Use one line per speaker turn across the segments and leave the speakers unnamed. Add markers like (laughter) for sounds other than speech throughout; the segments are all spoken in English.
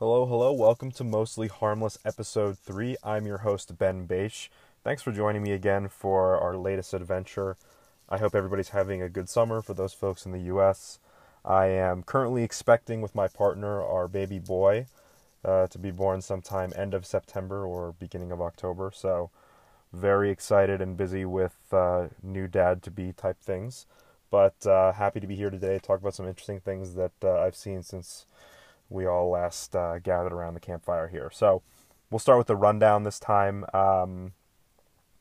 Hello, hello. Welcome to Mostly Harmless Episode 3. I'm your host, Ben Bache. Thanks for joining me again for our latest adventure. I hope everybody's having a good summer for those folks in the U.S. I am currently expecting with my partner our baby boy uh, to be born sometime end of September or beginning of October. So, very excited and busy with uh, new dad to be type things. But uh, happy to be here today to talk about some interesting things that uh, I've seen since we all last uh, gathered around the campfire here. So we'll start with the rundown this time. Um,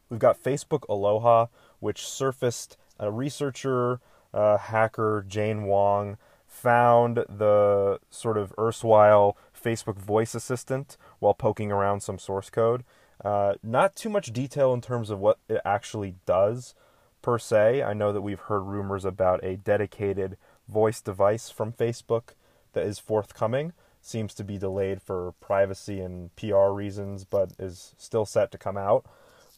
we've got Facebook Aloha, which surfaced a researcher, uh, hacker, Jane Wong, found the sort of erstwhile Facebook voice assistant while poking around some source code. Uh, not too much detail in terms of what it actually does per se. I know that we've heard rumors about a dedicated voice device from Facebook that is forthcoming. Seems to be delayed for privacy and PR reasons, but is still set to come out.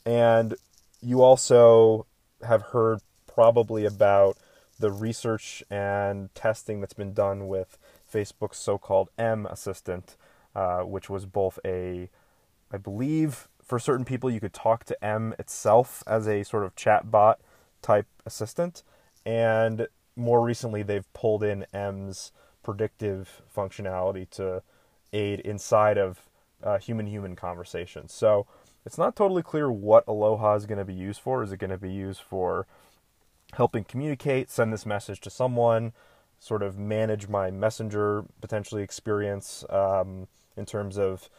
And you also have heard probably about the research and testing that's been done with Facebook's so called M Assistant, uh, which was both a, I believe, for certain people, you could talk to M itself as a sort of chat bot type assistant. And more recently, they've pulled in M's predictive functionality to aid inside of human human conversations. So it's not totally clear what Aloha is going to be used for. Is it going to be used for helping communicate, send this message to someone, sort of manage my messenger potentially experience um, in terms of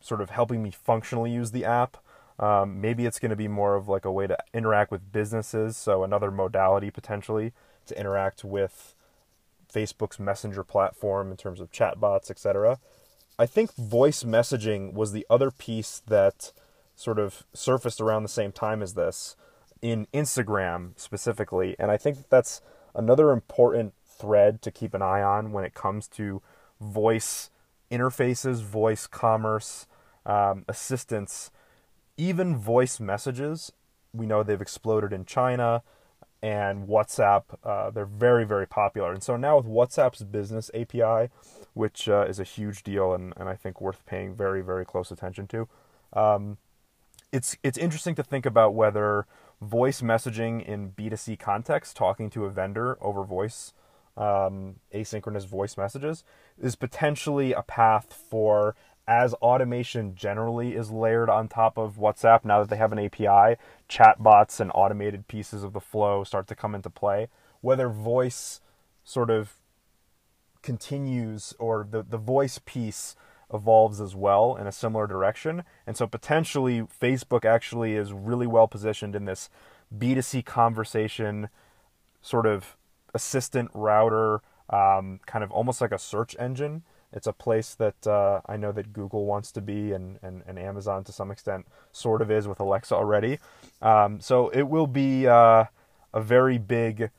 sort of helping me functionally use the app? Um, maybe it's going to be more of like a way to interact with businesses, so another modality potentially to interact with Facebook's messenger platform in terms of chatbots, etc. I think voice messaging was the other piece that sort of surfaced around the same time as this in Instagram specifically, and I think that's another important thread to keep an eye on when it comes to voice interfaces, voice commerce, um, assistance, even voice messages. We know they've exploded in China and WhatsApp. Uh, they're very, very popular. And so now with WhatsApp's business API, which uh, is a huge deal and, and I think worth paying very, very close attention to, um, it's it's interesting to think about whether voice messaging in B2C context, talking to a vendor over voice, um, asynchronous voice messages, is potentially a path for as automation generally is layered on top of WhatsApp, now that they have an API, chatbots and automated pieces of the flow start to come into play. Whether voice sort of continues or the, the voice piece evolves as well in a similar direction. And so potentially Facebook actually is really well positioned in this B2C conversation sort of assistant router, um, kind of almost like a search engine it's a place that uh, I know that Google wants to be, and, and, and Amazon to some extent sort of is with Alexa already. Um, so it will be uh, a very big.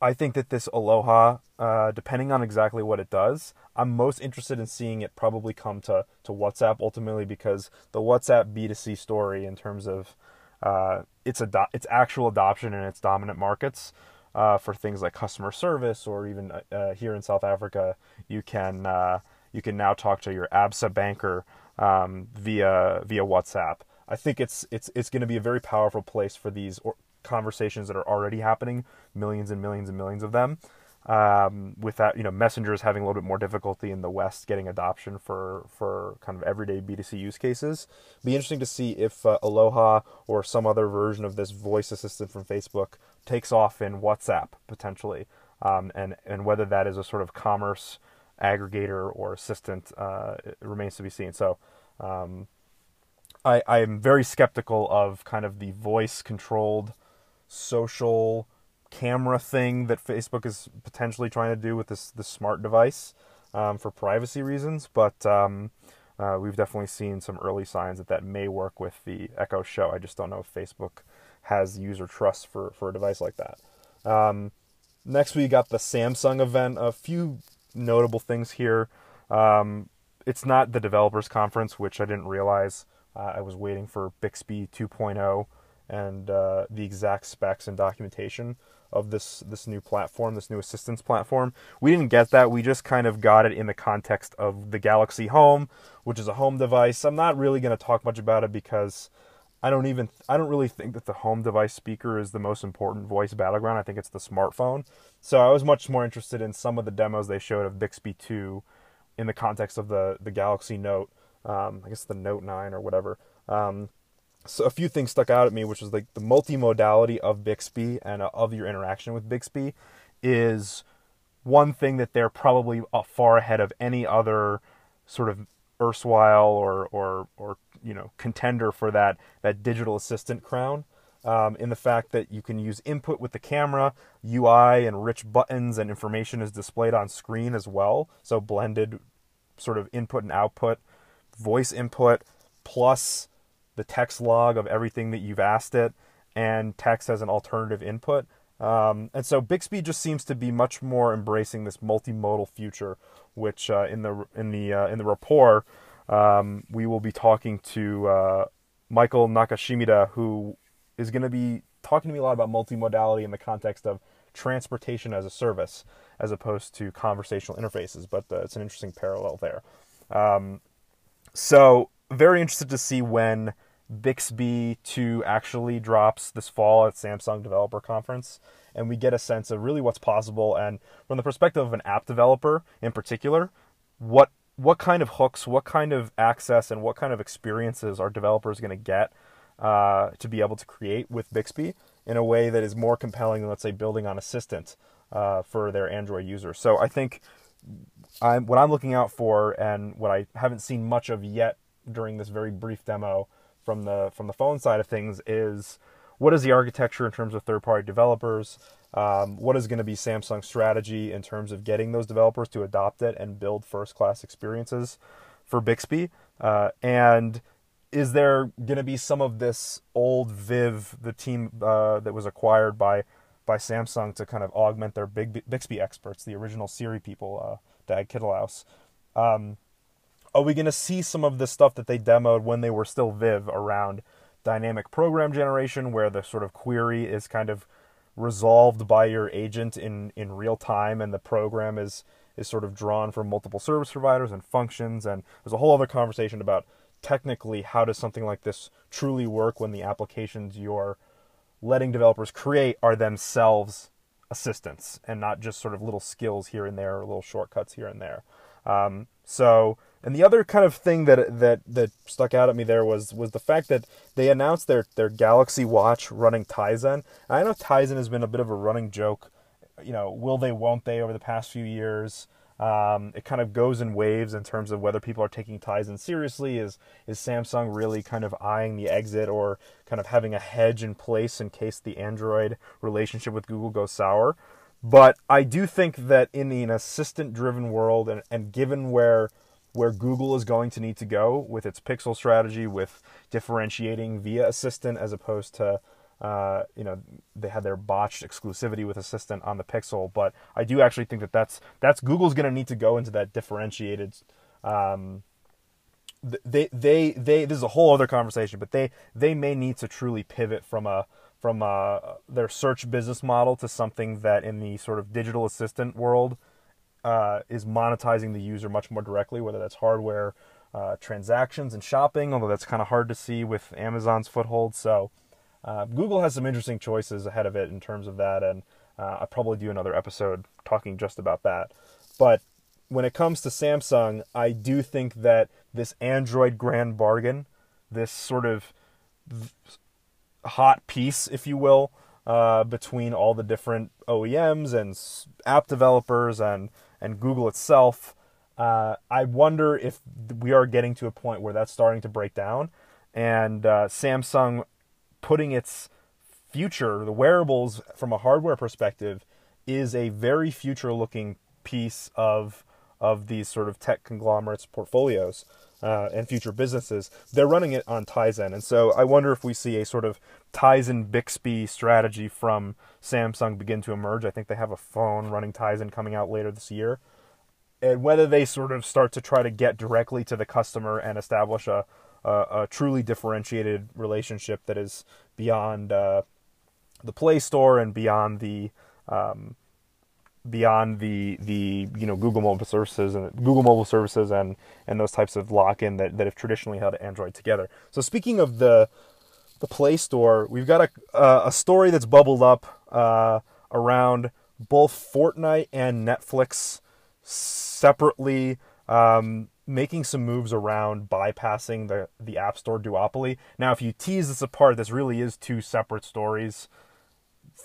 I think that this Aloha, uh, depending on exactly what it does, I'm most interested in seeing it probably come to, to WhatsApp ultimately because the WhatsApp B2C story in terms of uh, its, ado- its actual adoption in its dominant markets uh, for things like customer service, or even uh, uh, here in South Africa, you can uh, you can now talk to your ABSA banker um, via via WhatsApp. I think it's it's it's going to be a very powerful place for these conversations that are already happening, millions and millions and millions of them. Um, with that, you know, messengers having a little bit more difficulty in the West getting adoption for for kind of everyday B2C use cases. Be interesting to see if uh, Aloha or some other version of this voice assistant from Facebook takes off in WhatsApp potentially, um, and and whether that is a sort of commerce aggregator or assistant uh, remains to be seen. So. Um, I, I am very skeptical of kind of the voice controlled social camera thing that Facebook is potentially trying to do with this this smart device um, for privacy reasons, but um, uh, we've definitely seen some early signs that that may work with the Echo Show. I just don't know if Facebook has user trust for, for a device like that. Um, next, we got the Samsung event. A few notable things here. Um, it's not the developers conference, which I didn't realize. Uh, I was waiting for Bixby 2.0 and uh, the exact specs and documentation of this this new platform, this new assistance platform. We didn't get that. We just kind of got it in the context of the Galaxy Home, which is a home device. I'm not really going to talk much about it because I don't even I don't really think that the home device speaker is the most important voice battleground. I think it's the smartphone. So I was much more interested in some of the demos they showed of Bixby 2 in the context of the the Galaxy Note. Um, I guess the Note 9 or whatever. Um, so a few things stuck out at me, which was like the multimodality of Bixby and uh, of your interaction with Bixby is one thing that they're probably uh, far ahead of any other sort of erstwhile or or or you know contender for that that digital assistant crown. Um, in the fact that you can use input with the camera, UI and rich buttons and information is displayed on screen as well. So blended sort of input and output, voice input plus the text log of everything that you've asked it, and text as an alternative input. Um, and so Bixby just seems to be much more embracing this multimodal future, which uh, in the in the uh, in the rapport um, we will be talking to uh, Michael Nakashimida, who is going to be talking to me a lot about multimodality in the context of transportation as a service, as opposed to conversational interfaces. But uh, it's an interesting parallel there. Um, so very interested to see when Bixby 2 actually drops this fall at Samsung Developer Conference, and we get a sense of really what's possible. And from the perspective of an app developer in particular, what what kind of hooks, what kind of access, and what kind of experiences are developers going to get uh, to be able to create with Bixby in a way that is more compelling than, let's say, building on Assistant uh, for their Android users. So I think I'm, what I'm looking out for, and what I haven't seen much of yet during this very brief demo from the from the phone side of things is what is the architecture in terms of third party developers? Um, what is going to be Samsung's strategy in terms of getting those developers to adopt it and build first class experiences for Bixby? Uh, and is there going to be some of this old Viv, the team uh, that was acquired by by Samsung to kind of augment their big Bixby experts, the original Siri people, uh, Dag Kittlaus? Um, are we going to see some of the stuff that they demoed when they were still Viv around dynamic program generation, where the sort of query is kind of resolved by your agent in, in real time and the program is, is sort of drawn from multiple service providers and functions? And there's a whole other conversation about technically how does something like this truly work when the applications you're letting developers create are themselves assistants and not just sort of little skills here and there or little shortcuts here and there. Um, so and the other kind of thing that that that stuck out at me there was was the fact that they announced their their Galaxy Watch running Tizen. I know Tizen has been a bit of a running joke. You know, will they, won't they, over the past few years. Um, it kind of goes in waves in terms of whether people are taking Tizen seriously. Is is Samsung really kind of eyeing the exit or kind of having a hedge in place in case the Android relationship with Google goes sour? But I do think that in the assistant driven world and, and given where where Google is going to need to go with its Pixel strategy, with differentiating via Assistant as opposed to, uh, you know, they had their botched exclusivity with Assistant on the Pixel. But I do actually think that that's that's Google's going to need to go into that differentiated. Um, they they they this is a whole other conversation, but they they may need to truly pivot from a from a, their search business model to something that in the sort of digital assistant world uh, is monetizing the user much more directly, whether that's hardware uh, transactions and shopping, although that's kind of hard to see with Amazon's foothold. So uh, Google has some interesting choices ahead of it in terms of that, and uh, I'll probably do another episode talking just about that. But when it comes to Samsung, I do think that this Android grand bargain, this sort of hot piece, if you will, uh, between all the different OEMs and app developers and and Google itself. Uh, I wonder if we are getting to a point where that's starting to break down, and uh, Samsung putting its future, the wearables from a hardware perspective, is a very future-looking piece of of these sort of tech conglomerates portfolios uh, and future businesses. They're running it on Tizen, and so I wonder if we see a sort of Tizen Bixby strategy from Samsung begin to emerge. I think they have a phone running Tizen coming out later this year. And whether they sort of start to try to get directly to the customer and establish a, a, a truly differentiated relationship that is beyond uh, the Play Store and beyond the um, beyond the the you know Google mobile services and Google mobile services and and those types of lock in that, that have traditionally held Android together. So speaking of the the Play Store, we've got a a story that's bubbled up uh, around both Fortnite and Netflix separately. Um, making some moves around bypassing the, the App Store duopoly. Now, if you tease this apart, this really is two separate stories.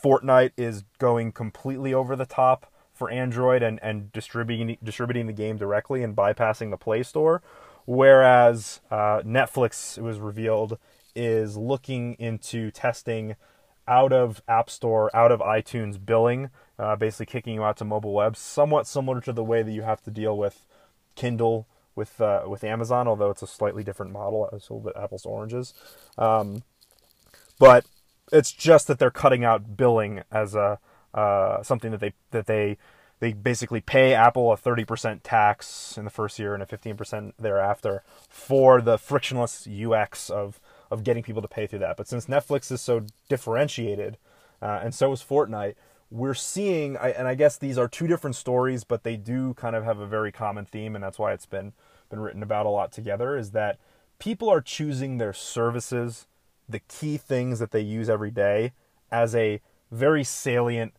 Fortnite is going completely over the top for Android and, and distributing distributing the game directly and bypassing the Play Store, whereas uh, Netflix, it was revealed, is looking into testing out of App Store, out of iTunes billing, uh, basically kicking you out to mobile web, somewhat similar to the way that you have to deal with Kindle with uh, with Amazon, although it's a slightly different model. It's a little bit apples to oranges, um, but it's just that they're cutting out billing as a uh, something that they that they they basically pay Apple a 30% tax in the first year and a 15% thereafter for the frictionless UX of of getting people to pay through that. But since Netflix is so differentiated, uh, and so is Fortnite, we're seeing, and I guess these are two different stories, but they do kind of have a very common theme, and that's why it's been been written about a lot together. Is that people are choosing their services, the key things that they use every day, as a very salient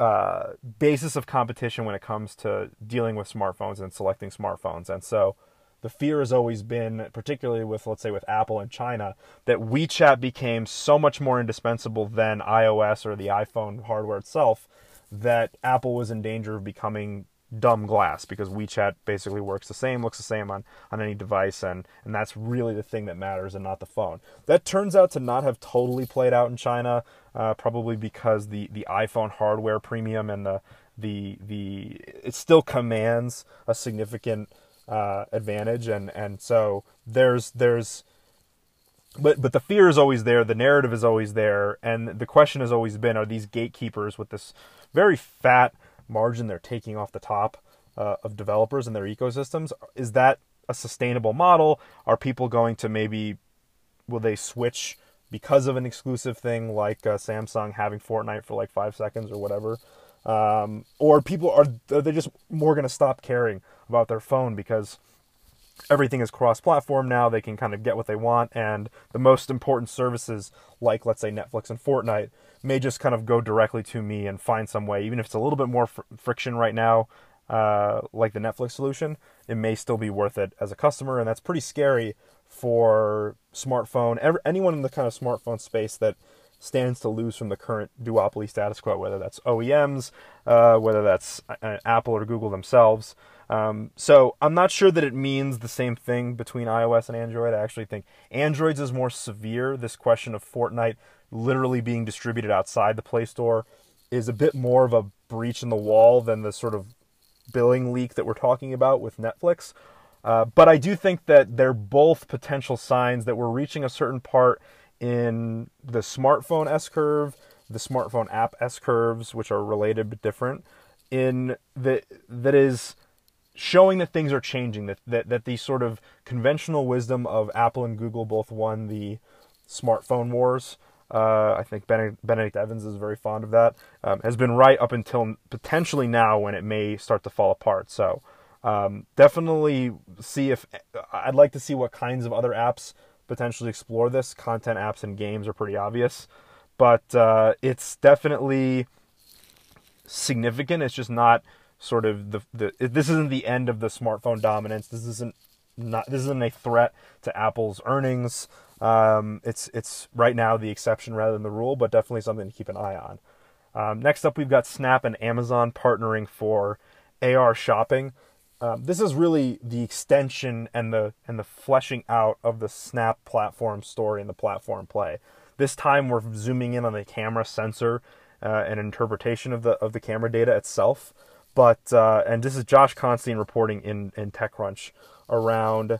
uh, basis of competition when it comes to dealing with smartphones and selecting smartphones. And so the fear has always been, particularly with, let's say, with Apple and China, that WeChat became so much more indispensable than iOS or the iPhone hardware itself that Apple was in danger of becoming dumb glass because WeChat basically works the same, looks the same on, on any device, and, and that's really the thing that matters and not the phone. That turns out to not have totally played out in China, uh, probably because the, the iPhone hardware premium and the the the it still commands a significant uh, advantage, and and so there's there's but but the fear is always there, the narrative is always there, and the question has always been: Are these gatekeepers with this very fat margin they're taking off the top uh, of developers and their ecosystems. Is that a sustainable model? Are people going to maybe will they switch because of an exclusive thing like uh, Samsung having Fortnite for like five seconds or whatever? Um, or people are, are they just more going to stop caring about their phone because everything is cross-platform now. They can kind of get what they want, and the most important services, like let's say Netflix and Fortnite, may just kind of go directly to me and find some way, even if it's a little bit more fr- friction right now, uh, like the Netflix solution. It may still be worth it as a customer, and that's pretty scary for smartphone. Anyone in the kind of smartphone space that stands to lose from the current duopoly status quo, whether that's OEMs, uh, whether that's uh, Apple or Google themselves. Um, so I'm not sure that it means the same thing between iOS and Android. I actually think Android's is more severe. This question of Fortnite literally being distributed outside the Play Store is a bit more of a breach in the wall than the sort of billing leak that we're talking about with Netflix. Uh, but I do think that they're both potential signs that we're reaching a certain part in the smartphone S curve, the smartphone app S curves, which are related but different, in that that is showing that things are changing, that, that, that the sort of conventional wisdom of Apple and Google both won the smartphone wars. Uh, I think Benedict, Evans is very fond of that. Um, has been right up until potentially now when it may start to fall apart. So um, definitely see if I'd like to see what kinds of other apps potentially explore this. Content apps and games are pretty obvious, but uh, it's definitely significant. It's just not sort of the, the this isn't the end of the smartphone dominance. This isn't not this isn't a threat to Apple's earnings. Um, it's it's right now the exception rather than the rule, but definitely something to keep an eye on. Um, next up, we've got Snap and Amazon partnering for AR shopping. Um, this is really the extension and the and the fleshing out of the Snap platform story and the platform play. This time, we're zooming in on the camera sensor uh, and interpretation of the of the camera data itself. But uh, and this is Josh Constine reporting in in TechCrunch around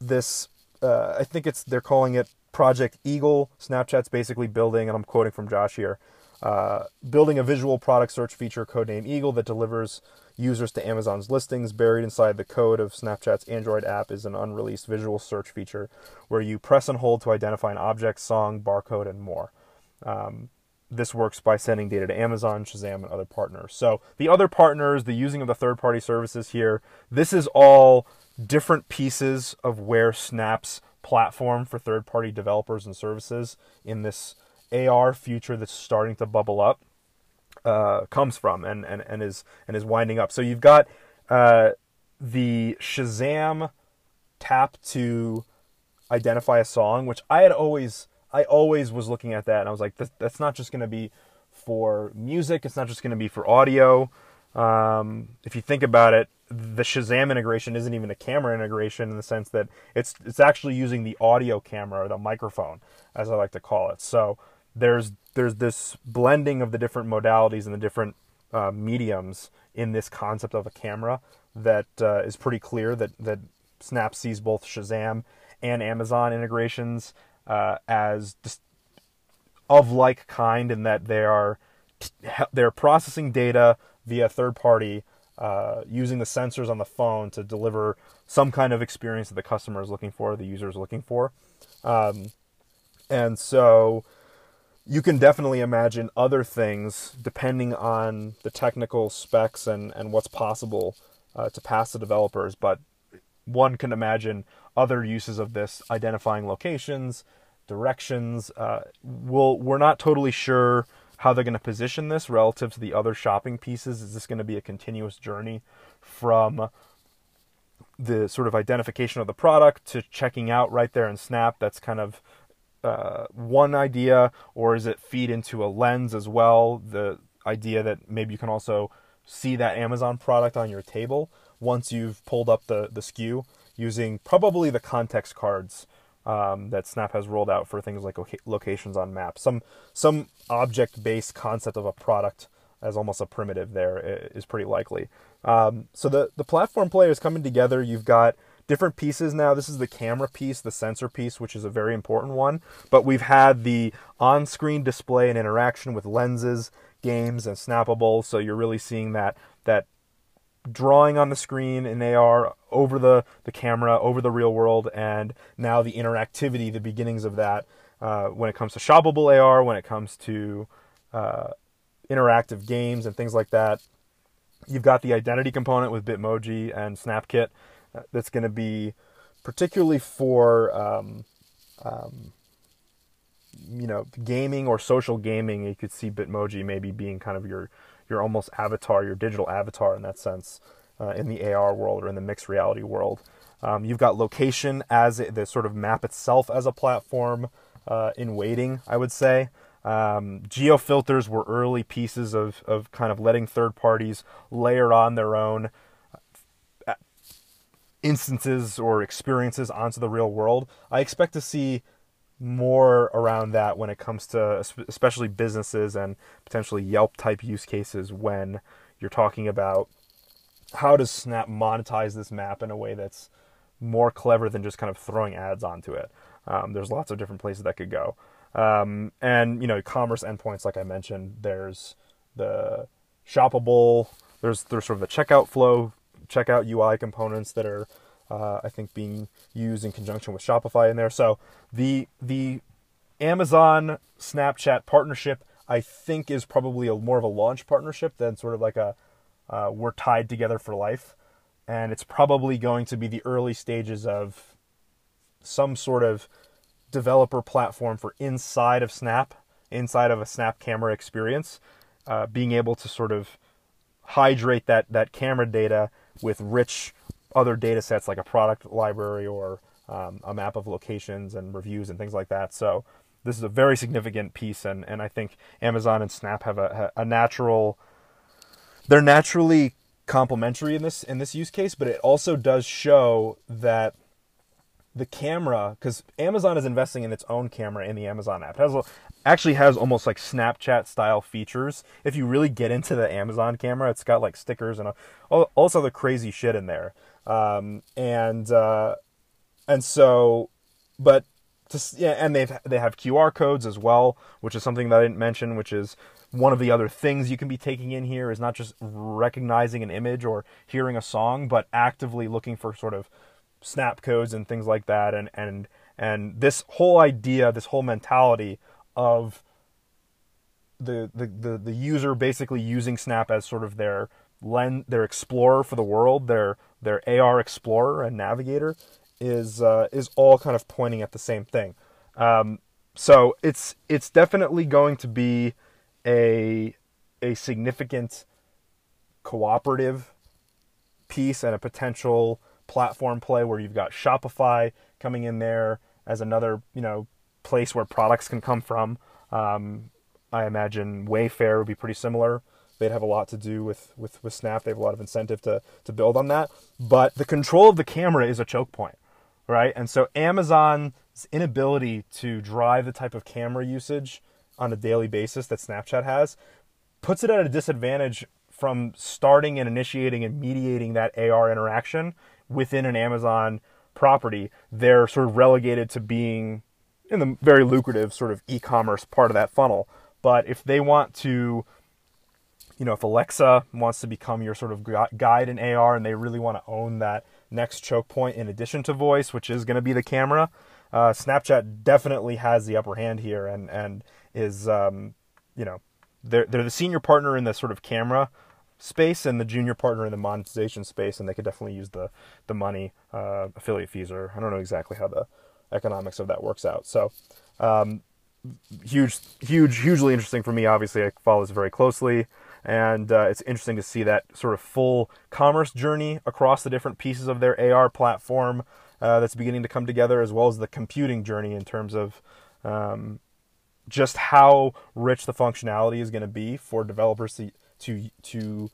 this. Uh, I think it's they're calling it Project Eagle. Snapchat's basically building, and I'm quoting from Josh here, uh, building a visual product search feature codenamed Eagle that delivers users to Amazon's listings. Buried inside the code of Snapchat's Android app is an unreleased visual search feature where you press and hold to identify an object, song, barcode, and more. Um, this works by sending data to Amazon, Shazam, and other partners. So the other partners, the using of the third-party services here, this is all different pieces of where Snap's platform for third-party developers and services in this AR future that's starting to bubble up uh, comes from and, and, and is and is winding up. So you've got uh, the Shazam tap to identify a song, which I had always I always was looking at that and I was like, that's not just going to be for music. It's not just going to be for audio. Um, if you think about it, the Shazam integration isn't even a camera integration in the sense that it's it's actually using the audio camera or the microphone, as I like to call it. So there's there's this blending of the different modalities and the different uh, mediums in this concept of a camera that uh, is pretty clear that that Snap sees both Shazam and Amazon integrations uh, as just of like kind in that they are they're processing data via third party uh, using the sensors on the phone to deliver some kind of experience that the customer is looking for, the user is looking for. Um, and so you can definitely imagine other things depending on the technical specs and, and what's possible uh, to pass to developers. But one can imagine other uses of this identifying locations, directions. Uh, we'll, we're not totally sure how they're going to position this relative to the other shopping pieces. Is this going to be a continuous journey from the sort of identification of the product to checking out right there in Snap? That's kind of uh, one idea, or is it feed into a lens as well? The idea that maybe you can also see that Amazon product on your table once you've pulled up the, the SKU using probably the context cards um, that Snap has rolled out for things like locations on maps. Some some object based concept of a product as almost a primitive there is pretty likely. Um, so the the platform player is coming together. You've got different pieces now. This is the camera piece, the sensor piece, which is a very important one. But we've had the on screen display and interaction with lenses, games, and snappable. So you're really seeing that that drawing on the screen in AR over the, the camera, over the real world, and now the interactivity, the beginnings of that uh, when it comes to shoppable AR, when it comes to uh, interactive games and things like that. You've got the identity component with Bitmoji and SnapKit uh, that's going to be particularly for um, um, you know gaming or social gaming. You could see Bitmoji maybe being kind of your your almost avatar, your digital avatar in that sense, uh, in the AR world or in the mixed reality world. Um, you've got location as the sort of map itself as a platform uh, in waiting, I would say. Um, geo filters were early pieces of, of kind of letting third parties layer on their own uh, instances or experiences onto the real world. I expect to see more around that when it comes to especially businesses and potentially Yelp type use cases when you're talking about how does Snap monetize this map in a way that's more clever than just kind of throwing ads onto it. Um, there's lots of different places that could go. Um, and you know, commerce endpoints, like I mentioned, there's the shoppable, there's there's sort of the checkout flow, checkout UI components that are uh, I think being used in conjunction with Shopify in there. So the the Amazon Snapchat partnership I think is probably a, more of a launch partnership than sort of like a uh, we're tied together for life, and it's probably going to be the early stages of some sort of developer platform for inside of Snap, inside of a Snap camera experience, uh, being able to sort of hydrate that that camera data with rich other data sets like a product library or um, a map of locations and reviews and things like that. So this is a very significant piece, and, and I think Amazon and Snap have a, a natural. They're naturally complementary in this in this use case, but it also does show that the camera, because Amazon is investing in its own camera in the Amazon app. It has actually has almost like Snapchat style features. If you really get into the Amazon camera, it's got like stickers and all, all this other crazy shit in there. Um, and uh, and so, but to, yeah, and they've they have QR codes as well, which is something that I didn't mention, which is one of the other things you can be taking in here is not just recognizing an image or hearing a song, but actively looking for sort of snap codes and things like that, and and and this whole idea, this whole mentality of the, the, the, the user basically using Snap as sort of their lens, their explorer for the world, their their AR explorer and navigator is uh, is all kind of pointing at the same thing. Um, so it's it's definitely going to be a a significant cooperative piece and a potential platform play where you've got Shopify coming in there as another you know place where products can come from. Um, I imagine Wayfair would be pretty similar. They'd have a lot to do with, with, with Snap. They have a lot of incentive to, to build on that. But the control of the camera is a choke point, right? And so Amazon's inability to drive the type of camera usage on a daily basis that Snapchat has puts it at a disadvantage from starting and initiating and mediating that AR interaction within an Amazon property. They're sort of relegated to being in the very lucrative sort of e-commerce part of that funnel. But if they want to, you know, if Alexa wants to become your sort of guide in AR and they really want to own that next choke point in addition to voice, which is going to be the camera, uh, Snapchat definitely has the upper hand here and and is, um, you know, they're they're the senior partner in the sort of camera space and the junior partner in the monetization space, and they could definitely use the the money uh, affiliate fees or I don't know exactly how the economics of that works out. So. Um, huge, huge, hugely interesting for me. Obviously, I follow this very closely, and uh, it's interesting to see that sort of full commerce journey across the different pieces of their AR platform uh, that's beginning to come together, as well as the computing journey in terms of um, just how rich the functionality is going to be for developers to, to to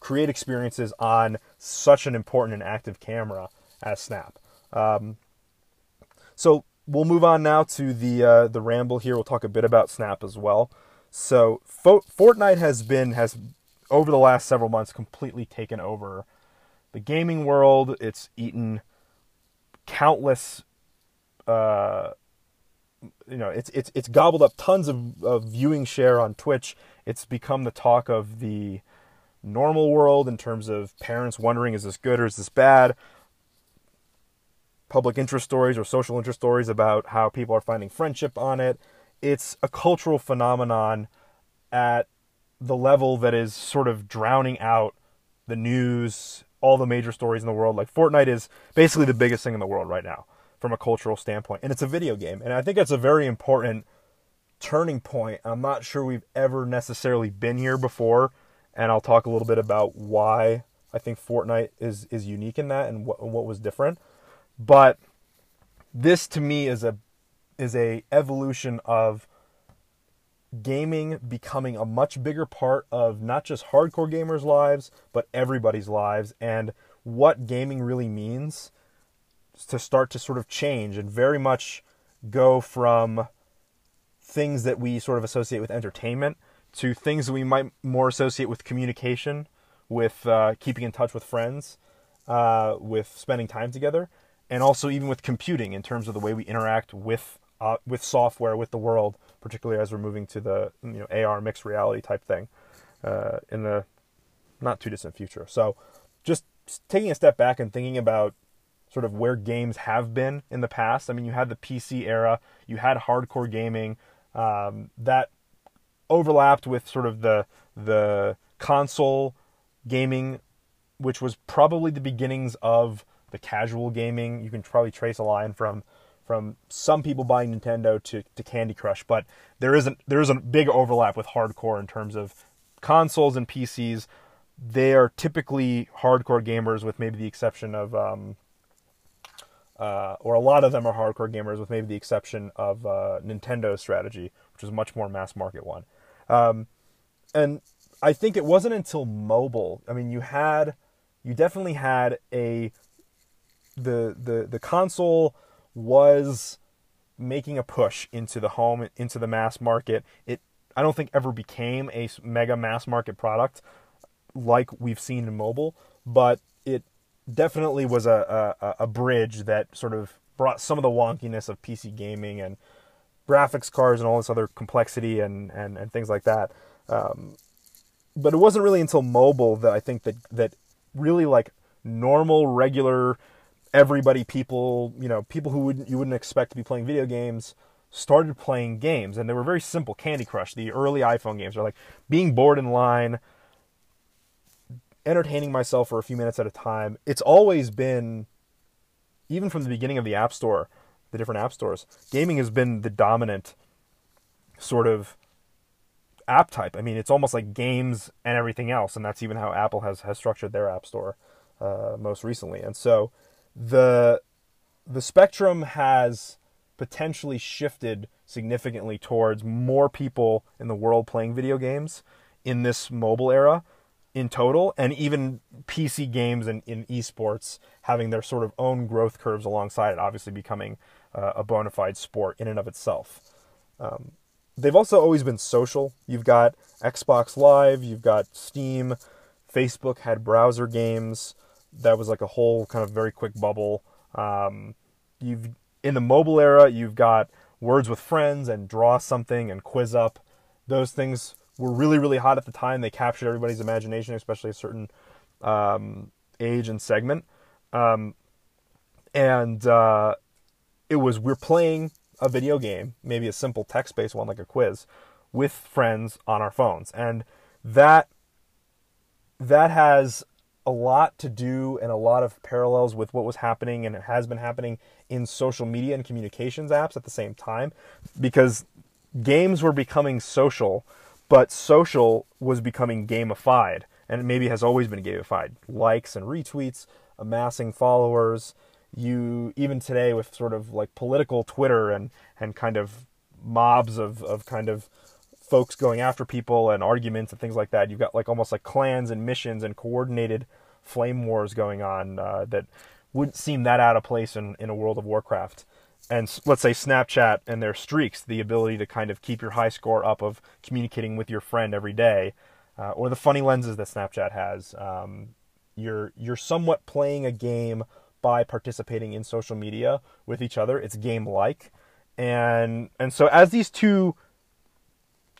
create experiences on such an important and active camera as Snap. Um, so we'll move on now to the uh, the ramble here. We'll talk a bit about Snap as well. So Fortnite has been has over the last several months completely taken over the gaming world. It's eaten countless. Uh, you know, it's it's it's gobbled up tons of, of viewing share on Twitch. It's become the talk of the normal world in terms of parents wondering is this good or is this bad public interest stories or social interest stories about how people are finding friendship on it. It's a cultural phenomenon at the level that is sort of drowning out the news, all the major stories in the world. Like Fortnite is basically the biggest thing in the world right now from a cultural standpoint. And it's a video game. And I think it's a very important turning point. I'm not sure we've ever necessarily been here before. And I'll talk a little bit about why I think Fortnite is, is unique in that and what, what was different. But this to me is a is a evolution of gaming becoming a much bigger part of not just hardcore gamers' lives, but everybody's lives and what gaming really means to start to sort of change and very much go from things that we sort of associate with entertainment to things that we might more associate with communication, with uh, keeping in touch with friends, uh, with spending time together and also even with computing in terms of the way we interact with uh, with software with the world, particularly as we're moving to the you know AR mixed reality type thing uh, in the not too distant future. So, just taking a step back and thinking about sort of where games have been in the past. I mean, you had the PC era, you had hardcore gaming um, that overlapped with sort of the the console gaming, which was probably the beginnings of the casual gaming. You can probably trace a line from from some people buying Nintendo to, to Candy Crush, but there isn't there is a big overlap with hardcore in terms of consoles and PCs. They are typically hardcore gamers, with maybe the exception of, um, uh, or a lot of them are hardcore gamers, with maybe the exception of uh, Nintendo's strategy, which is much more mass market one. Um, and I think it wasn't until mobile. I mean, you had, you definitely had a the the the console was making a push into the home into the mass market. It I don't think ever became a mega mass market product like we've seen in mobile, but it definitely was a, a, a bridge that sort of brought some of the wonkiness of PC gaming and graphics cards and all this other complexity and, and, and things like that. Um, but it wasn't really until mobile that I think that that really like normal regular everybody, people, you know, people who wouldn't you wouldn't expect to be playing video games, started playing games, and they were very simple. Candy Crush, the early iPhone games, are like being bored in line, entertaining myself for a few minutes at a time. It's always been, even from the beginning of the App Store, the different app stores, gaming has been the dominant sort of app type. I mean, it's almost like games and everything else, and that's even how Apple has has structured their app store uh, most recently. And so the the spectrum has potentially shifted significantly towards more people in the world playing video games in this mobile era in total, and even PC games and in esports having their sort of own growth curves alongside it, obviously becoming uh, a bona fide sport in and of itself. Um, they've also always been social. You've got Xbox Live, you've got Steam, Facebook had browser games. That was like a whole kind of very quick bubble. Um, you've in the mobile era, you've got Words with Friends and Draw Something and Quiz Up. Those things were really, really hot at the time. They captured everybody's imagination, especially a certain um, age and segment. Um, and uh, it was we're playing a video game, maybe a simple text-based one like a quiz, with friends on our phones, and that that has a lot to do and a lot of parallels with what was happening and it has been happening in social media and communications apps at the same time because games were becoming social but social was becoming gamified and maybe has always been gamified. Likes and retweets amassing followers. You even today with sort of like political twitter and and kind of mobs of of kind of folks going after people and arguments and things like that. You've got like almost like clans and missions and coordinated flame wars going on uh, that wouldn't seem that out of place in, in a World of Warcraft. And let's say Snapchat and their streaks, the ability to kind of keep your high score up of communicating with your friend every day, uh, or the funny lenses that Snapchat has. Um, you're you're somewhat playing a game by participating in social media with each other. It's game like, and and so as these two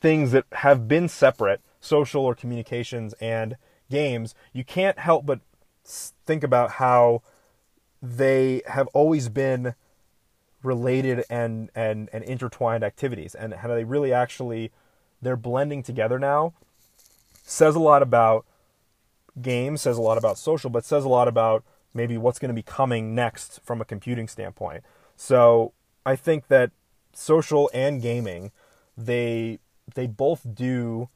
things that have been separate, social or communications and games, you can't help but think about how they have always been related and, and, and intertwined activities and how they really actually they're blending together now. Says a lot about games says a lot about social but says a lot about maybe what's going to be coming next from a computing standpoint. So i think that social and gaming they they both do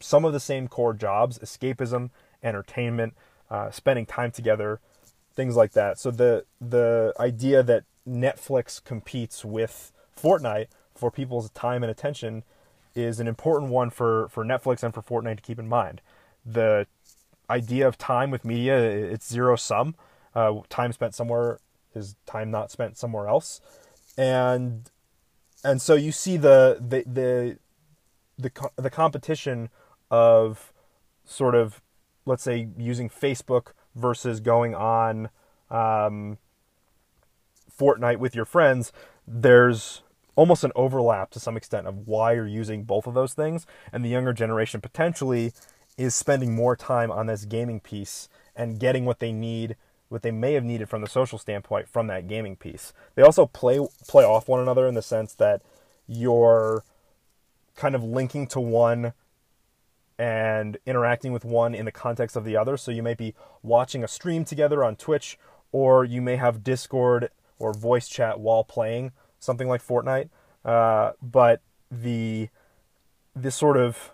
some of the same core jobs escapism, entertainment, uh, spending time together, things like that. So the, the idea that Netflix competes with Fortnite for people's time and attention is an important one for, for Netflix and for Fortnite to keep in mind. The idea of time with media, it's zero sum. Uh, time spent somewhere is time not spent somewhere else. And and so you see the the the the the competition of sort of let's say using Facebook versus going on um, Fortnite with your friends, there's almost an overlap to some extent of why you're using both of those things, and the younger generation potentially is spending more time on this gaming piece and getting what they need, what they may have needed from the social standpoint from that gaming piece. They also play play off one another in the sense that you're kind of linking to one and interacting with one in the context of the other. So you may be watching a stream together on Twitch, or you may have Discord or voice chat while playing something like Fortnite. Uh, but the this sort of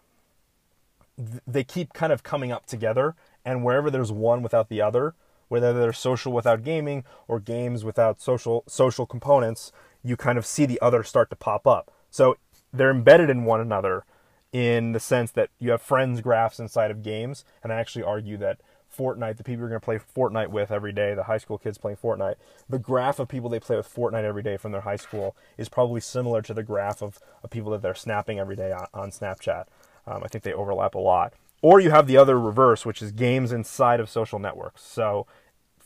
they keep kind of coming up together, and wherever there's one without the other, whether they're social without gaming or games without social social components, you kind of see the other start to pop up. So they're embedded in one another in the sense that you have friends graphs inside of games, and I actually argue that Fortnite, the people you're going to play Fortnite with every day, the high school kids playing Fortnite, the graph of people they play with Fortnite every day from their high school is probably similar to the graph of, of people that they're snapping every day on, on Snapchat. Um, I think they overlap a lot. Or you have the other reverse, which is games inside of social networks. So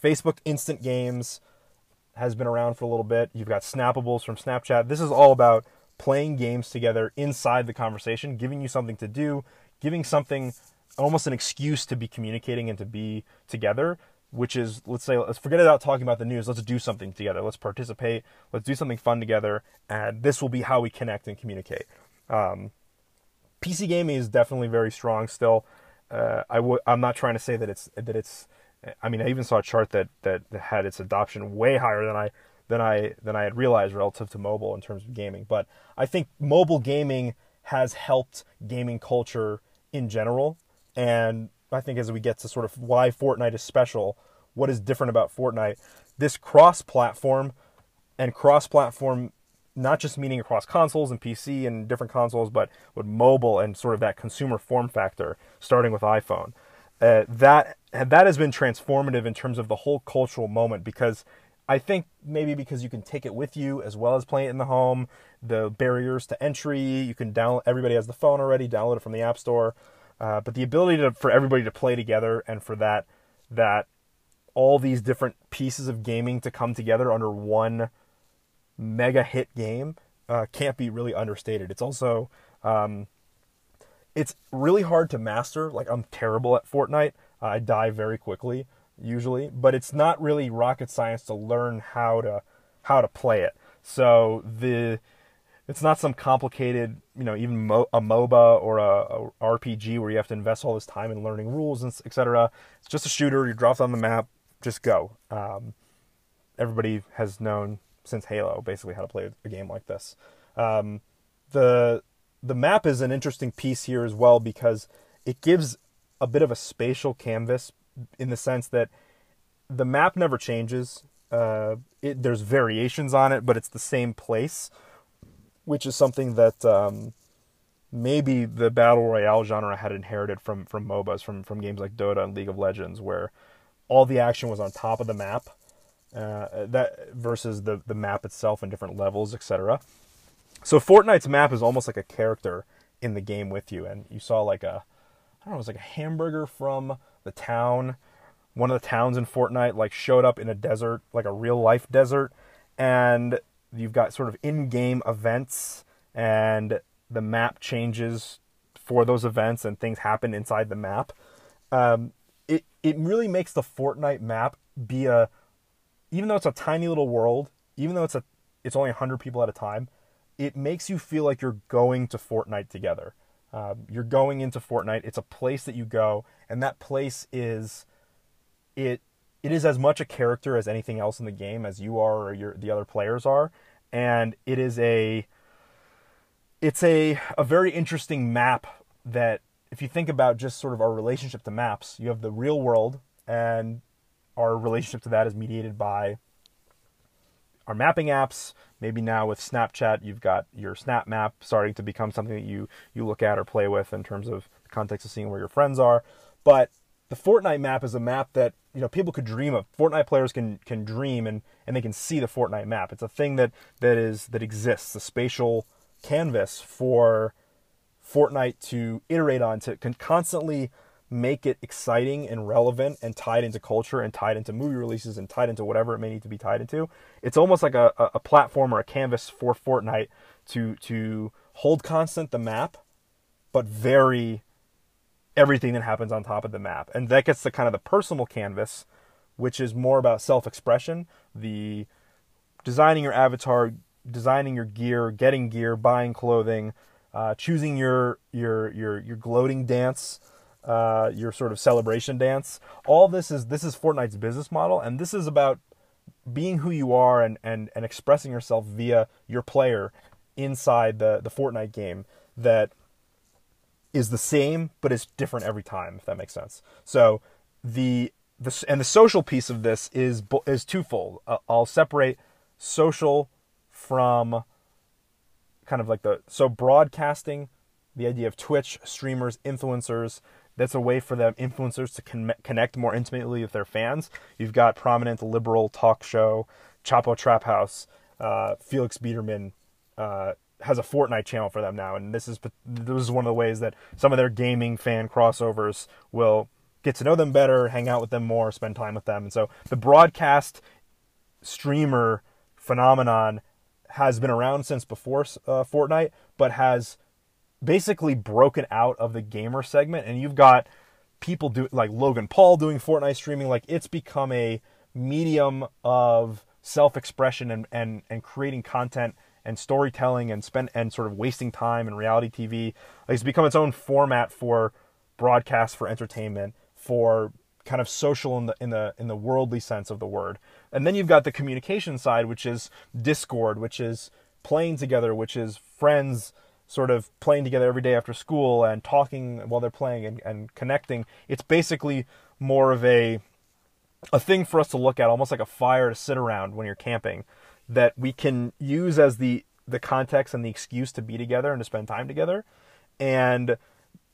Facebook Instant Games has been around for a little bit. You've got Snappables from Snapchat. This is all about playing games together inside the conversation, giving you something to do, giving something almost an excuse to be communicating and to be together which is let's say let's forget about talking about the news. Let's do something together. Let's participate. Let's do something fun together, and this will be how we connect and communicate. Um, PC gaming is definitely very strong still. Uh, I w- I'm not trying to say that it's that it's. I mean, I even saw a chart that, that had its adoption way higher than I than I than I had realized relative to mobile in terms of gaming. But I think mobile gaming has helped gaming culture in general, and I think as we get to sort of why Fortnite is special, what is different about Fortnite, this cross-platform and cross-platform not just meaning across consoles and PC and different consoles, but with mobile and sort of that consumer form factor, starting with iPhone. Uh, that that has been transformative in terms of the whole cultural moment because I think maybe because you can take it with you as well as play it in the home, the barriers to entry, you can download. Everybody has the phone already, download it from the app store, uh, but the ability to, for everybody to play together and for that that all these different pieces of gaming to come together under one mega hit game uh, can't be really understated. It's also um, it's really hard to master. Like I'm terrible at Fortnite. I die very quickly usually, but it's not really rocket science to learn how to how to play it. So the it's not some complicated, you know, even mo- a MOBA or a, a, RPG where you have to invest all this time in learning rules and etc. It's just a shooter. You drop on the map, just go. Um, everybody has known since Halo basically how to play a game like this. Um, the the map is an interesting piece here as well because it gives a bit of a spatial canvas in the sense that the map never changes. Uh, it, there's variations on it, but it's the same place, which is something that um, maybe the battle royale genre had inherited from from MOBAs, from from games like Dota and League of Legends, where all the action was on top of the map, uh, that versus the the map itself and different levels, etc. So Fortnite's map is almost like a character in the game with you, and you saw like a I don't know, it was like a hamburger from the town. One of the towns in Fortnite like showed up in a desert, like a real life desert, and you've got sort of in-game events, and the map changes for those events, and things happen inside the map. Um, it it really makes the Fortnite map be a, even though it's a tiny little world, even though it's a it's only hundred people at a time, it makes you feel like you're going to Fortnite together. Um, you're going into Fortnite. It's a place that you go, and that place is it. It is as much a character as anything else in the game as you are or your, the other players are, and it is a. It's a a very interesting map that if you think about just sort of our relationship to maps, you have the real world, and our relationship to that is mediated by our mapping apps. Maybe now with Snapchat, you've got your Snap Map starting to become something that you you look at or play with in terms of the context of seeing where your friends are. But the Fortnite map is a map that you know people could dream of. Fortnite players can can dream and and they can see the Fortnite map. It's a thing that that is that exists, The spatial canvas for Fortnite to iterate on to can constantly make it exciting and relevant and tied into culture and tied into movie releases and tied into whatever it may need to be tied into. It's almost like a, a platform or a canvas for Fortnite to to hold constant the map, but vary everything that happens on top of the map. And that gets to kind of the personal canvas, which is more about self-expression, the designing your avatar, designing your gear, getting gear, buying clothing, uh, choosing your your your your gloating dance uh, your sort of celebration dance. All this is this is Fortnite's business model, and this is about being who you are and, and, and expressing yourself via your player inside the, the Fortnite game that is the same but is different every time, if that makes sense. So the the and the social piece of this is is twofold. Uh, I'll separate social from kind of like the so broadcasting, the idea of Twitch streamers, influencers, that's a way for them influencers to con- connect more intimately with their fans. You've got prominent liberal talk show, Chapo Trap House, uh, Felix Biederman uh, has a Fortnite channel for them now, and this is this is one of the ways that some of their gaming fan crossovers will get to know them better, hang out with them more, spend time with them, and so the broadcast streamer phenomenon has been around since before uh, Fortnite, but has basically broken out of the gamer segment and you've got people do like Logan Paul doing Fortnite streaming. Like it's become a medium of self-expression and and and creating content and storytelling and spend and sort of wasting time in reality TV. Like it's become its own format for broadcast, for entertainment, for kind of social in the in the in the worldly sense of the word. And then you've got the communication side, which is Discord, which is playing together, which is friends sort of playing together every day after school and talking while they're playing and, and connecting. It's basically more of a a thing for us to look at, almost like a fire to sit around when you're camping, that we can use as the the context and the excuse to be together and to spend time together, and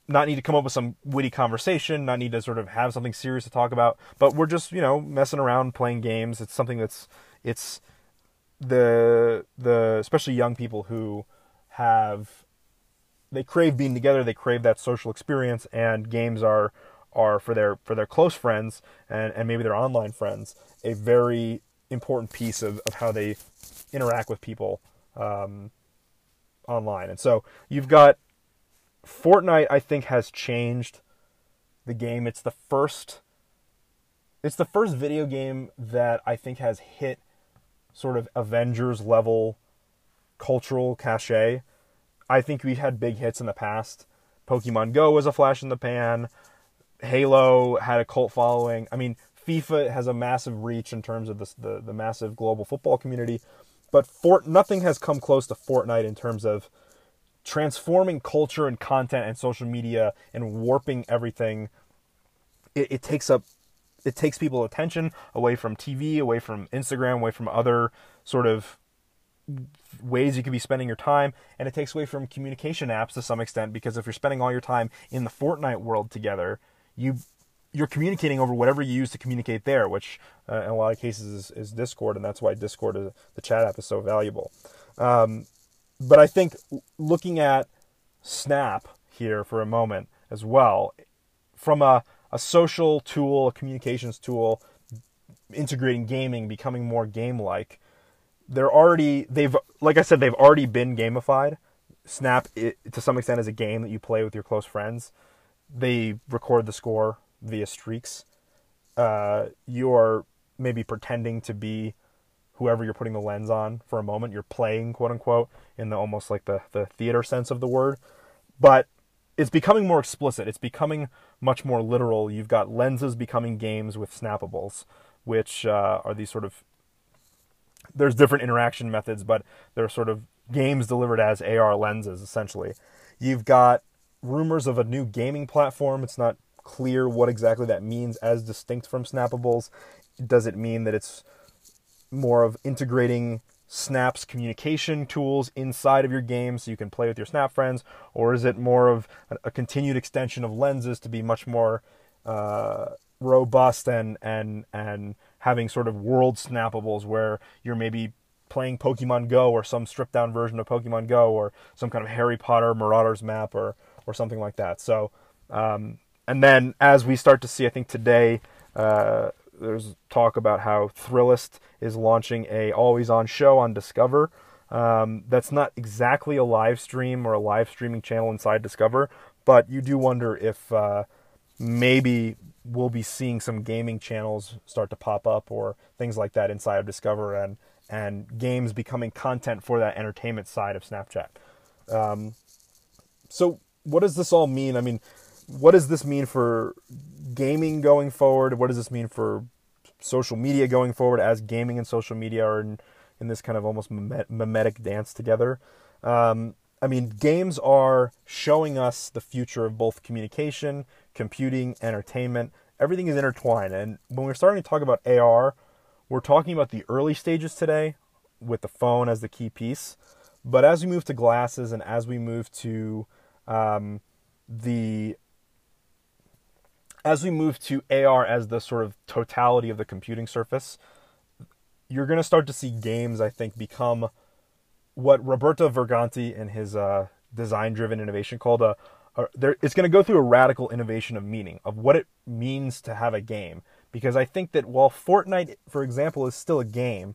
not need to come up with some witty conversation, not need to sort of have something serious to talk about, but we're just you know messing around, playing games. It's something that's it's the the especially young people who have they crave being together, they crave that social experience, and games are are for their for their close friends and, and maybe their online friends a very important piece of, of how they interact with people um, online. And so you've got Fortnite. I think has changed the game. It's the first. It's the first video game that I think has hit sort of Avengers level cultural cachet. I think we've had big hits in the past. Pokemon Go was a flash in the pan. Halo had a cult following. I mean, FIFA has a massive reach in terms of the the massive global football community, but Fort nothing has come close to Fortnite in terms of transforming culture and content and social media and warping everything. It, it takes up it takes people attention away from TV, away from Instagram, away from other sort of ways you could be spending your time and it takes away from communication apps to some extent because if you're spending all your time in the Fortnite world together, you you're communicating over whatever you use to communicate there, which uh, in a lot of cases is, is, Discord, and that's why Discord, is, the chat app, is so valuable. Um, but I think looking at Snap here for a moment as well, from a, a social tool, a communications tool, integrating gaming, becoming more game-like, they're already they've like I said they've already been gamified. Snap it, to some extent is a game that you play with your close friends they record the score via streaks. Uh, you're maybe pretending to be whoever you're putting the lens on for a moment. You're playing, quote unquote, in the almost like the, the theater sense of the word. But it's becoming more explicit. It's becoming much more literal. You've got lenses becoming games with snappables, which uh, are these sort of. There's different interaction methods, but they're sort of games delivered as AR lenses, essentially. You've got rumors of a new gaming platform. It's not clear what exactly that means as distinct from Snappables. Does it mean that it's more of integrating Snap's communication tools inside of your game so you can play with your Snap friends? Or is it more of a, continued extension of lenses to be much more uh, robust and, and, and having sort of world Snappables where you're maybe playing Pokemon Go or some stripped down version of Pokemon Go or some kind of Harry Potter Marauders map or or something like that. So, um, and then as we start to see, I think today uh, there's talk about how Thrillist is launching a always on show on Discover. Um, that's not exactly a live stream or a live streaming channel inside Discover, but you do wonder if uh, maybe we'll be seeing some gaming channels start to pop up or things like that inside of Discover and and games becoming content for that entertainment side of Snapchat. Um, so what does this all mean? I mean, what does this mean for gaming going forward? What does this mean for social media going forward as gaming and social media are in, in this kind of almost mimetic dance together? Um, I mean, games are showing us the future of both communication, computing, entertainment. Everything is intertwined. And when we're starting to talk about AR, we're talking about the early stages today with the phone as the key piece. But as we move to glasses and as we move to um, the as we move to AR as the sort of totality of the computing surface, you're going to start to see games, I think, become what Roberto Verganti in his uh, design-driven innovation called a, there, it's going to go through a radical innovation of meaning of what it means to have a game. Because I think that while Fortnite, for example, is still a game,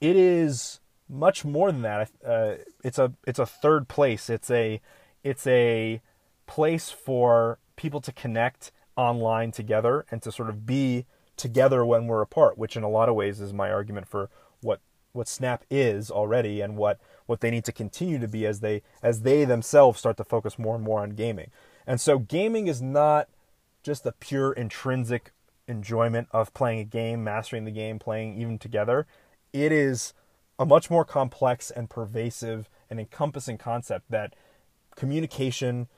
it is much more than that. Uh, it's a it's a third place. It's a it's a place for people to connect online together and to sort of be together when we're apart, which in a lot of ways is my argument for what what Snap is already and what what they need to continue to be as they as they themselves start to focus more and more on gaming. And so gaming is not just the pure intrinsic enjoyment of playing a game, mastering the game, playing even together. It is a much more complex and pervasive and encompassing concept that communication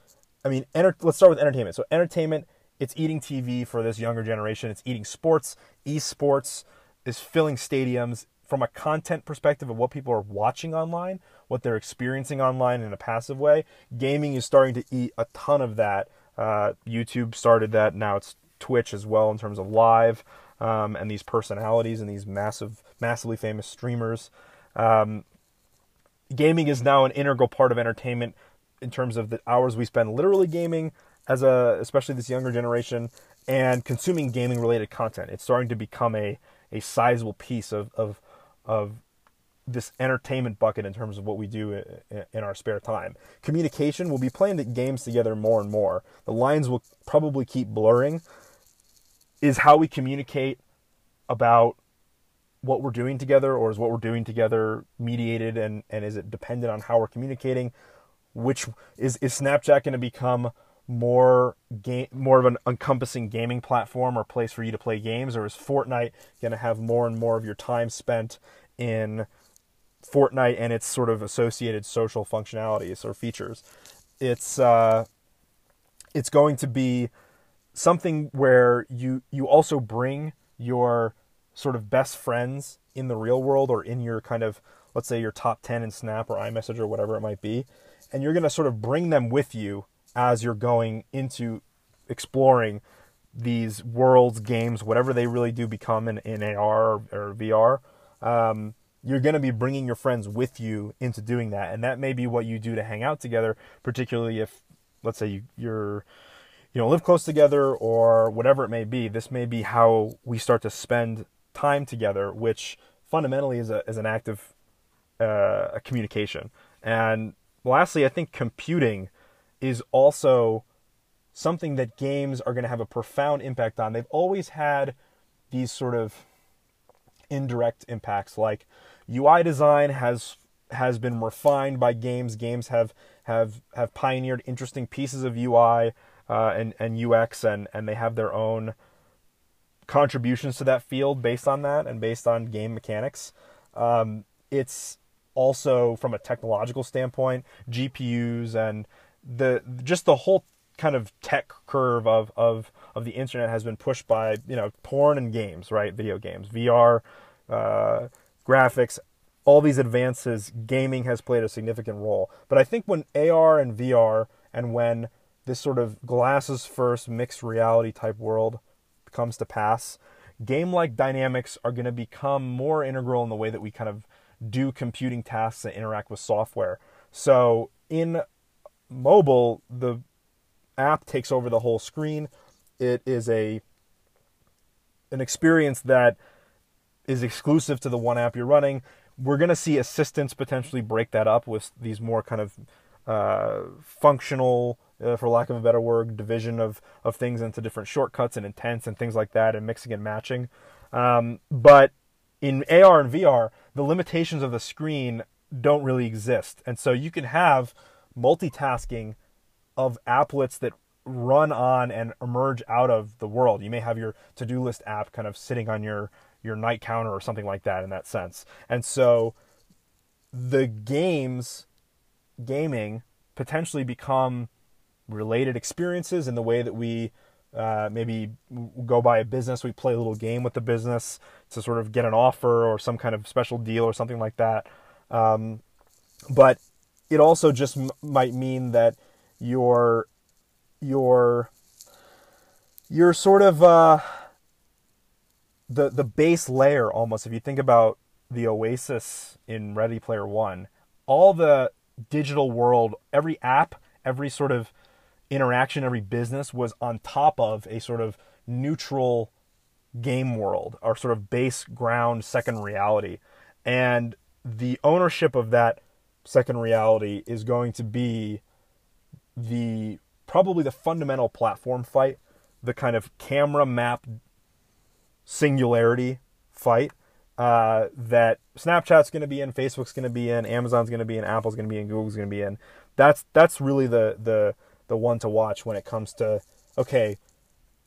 I mean, enter, let's start with entertainment. So entertainment it's eating TV for this younger generation. It's eating sports. Esports is filling stadiums from a content perspective of what people are watching online, what they're experiencing online in a passive way. Gaming is starting to eat a ton of that. Uh, YouTube started that. Now it's Twitch as well in terms of live um, and these personalities and these massive, massively famous streamers. Um, gaming is now an integral part of entertainment in terms of the hours we spend literally gaming, as a especially this younger generation and consuming gaming related content. It's starting to become a a sizable piece of of of this entertainment bucket in terms of what we do in our spare time. Communication will be playing the games together more and more. The lines will probably keep blurring. Is how we communicate about what we're doing together, or is what we're doing together mediated and, and is it dependent on how we're communicating? Which is is Snapchat going to become more game, more of an encompassing gaming platform or place for you to play games, or is Fortnite going to have more and more of your time spent in Fortnite and its sort of associated social functionalities or features? It's uh, it's going to be something where you you also bring your sort of best friends in the real world or in your kind of let's say your top 10 in Snap or iMessage or whatever it might be and you're going to sort of bring them with you as you're going into exploring these worlds, games, whatever they really do become in, in AR or, or VR. Um, you're going to be bringing your friends with you into doing that, and that may be what you do to hang out together. Particularly if, let's say, you, you're you know live close together or whatever it may be. This may be how we start to spend time together, which fundamentally is a is an act of uh, communication. And lastly, I think computing is also something that games are going to have a profound impact on. They've always had these sort of indirect impacts like UI design has has been refined by games. Games have have have pioneered interesting pieces of UI uh, and and UX, and and they have their own contributions to that field based on that and based on game mechanics. Um, it's also from a technological standpoint, GPUs and the just the whole kind of tech curve of of of the internet has been pushed by you know porn and games, right? Video games, VR, uh, graphics, all these advances. Gaming has played a significant role, but I think when AR and VR and when this sort of glasses first mixed reality type world comes to pass, game like dynamics are going to become more integral in the way that we kind of do computing tasks and interact with software. So in mobile, the app takes over the whole screen. It is a an experience that is exclusive to the one app you're running. We're going to see assistants potentially break that up with these more kind of uh, functional, uh, for lack of a better word, division of, of things into different shortcuts and intents and things like that, and mixing and matching. Um, but in AR and VR, the limitations of the screen don't really exist. And so you can have multitasking of applets that run on and emerge out of the world. You may have your to-do list app kind of sitting on your your night counter or something like that in that sense. And so the games gaming potentially become related experiences in the way that we uh, maybe go by a business, we play a little game with the business to sort of get an offer or some kind of special deal or something like that. Um, but it also just m- might mean that you're you're you're sort of uh, the the base layer almost. If you think about the Oasis in Ready Player One, all the digital world, every app, every sort of interaction, every business was on top of a sort of neutral game world or sort of base ground second reality. And the ownership of that second reality is going to be the probably the fundamental platform fight the kind of camera map singularity fight uh, that Snapchat's going to be in, Facebook's going to be in, Amazon's going to be in, Apple's going to be in, Google's going to be in. That's that's really the the the one to watch when it comes to okay,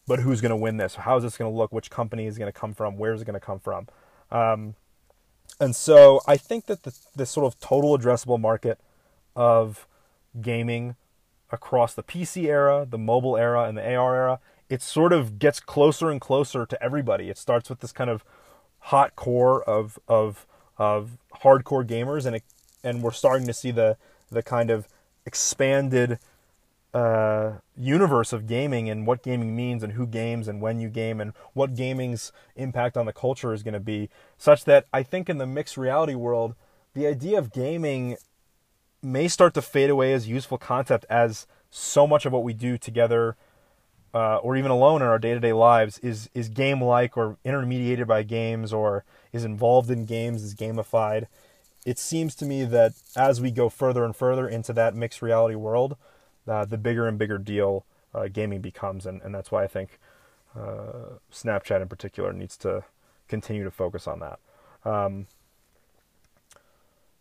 but who's going to win this? How is this going to look? Which company is going to come from? Where is it going to come from? Um, and so I think that the, the sort of total addressable market of gaming across the PC era, the mobile era, and the AR era, it sort of gets closer and closer to everybody. It starts with this kind of hot core of of of hardcore gamers, and it, and we're starting to see the the kind of expanded uh, universe of gaming and what gaming means and who games and when you game and what gaming's impact on the culture is going to be, such that I think in the mixed reality world, the idea of gaming may start to fade away as useful concept as so much of what we do together uh, or even alone in our day-to-day lives is is game-like or intermediated by games or is involved in games is gamified it seems to me that as we go further and further into that mixed reality world uh, the bigger and bigger deal uh, gaming becomes, and, and that's why I think uh, Snapchat in particular needs to continue to focus on that. Um,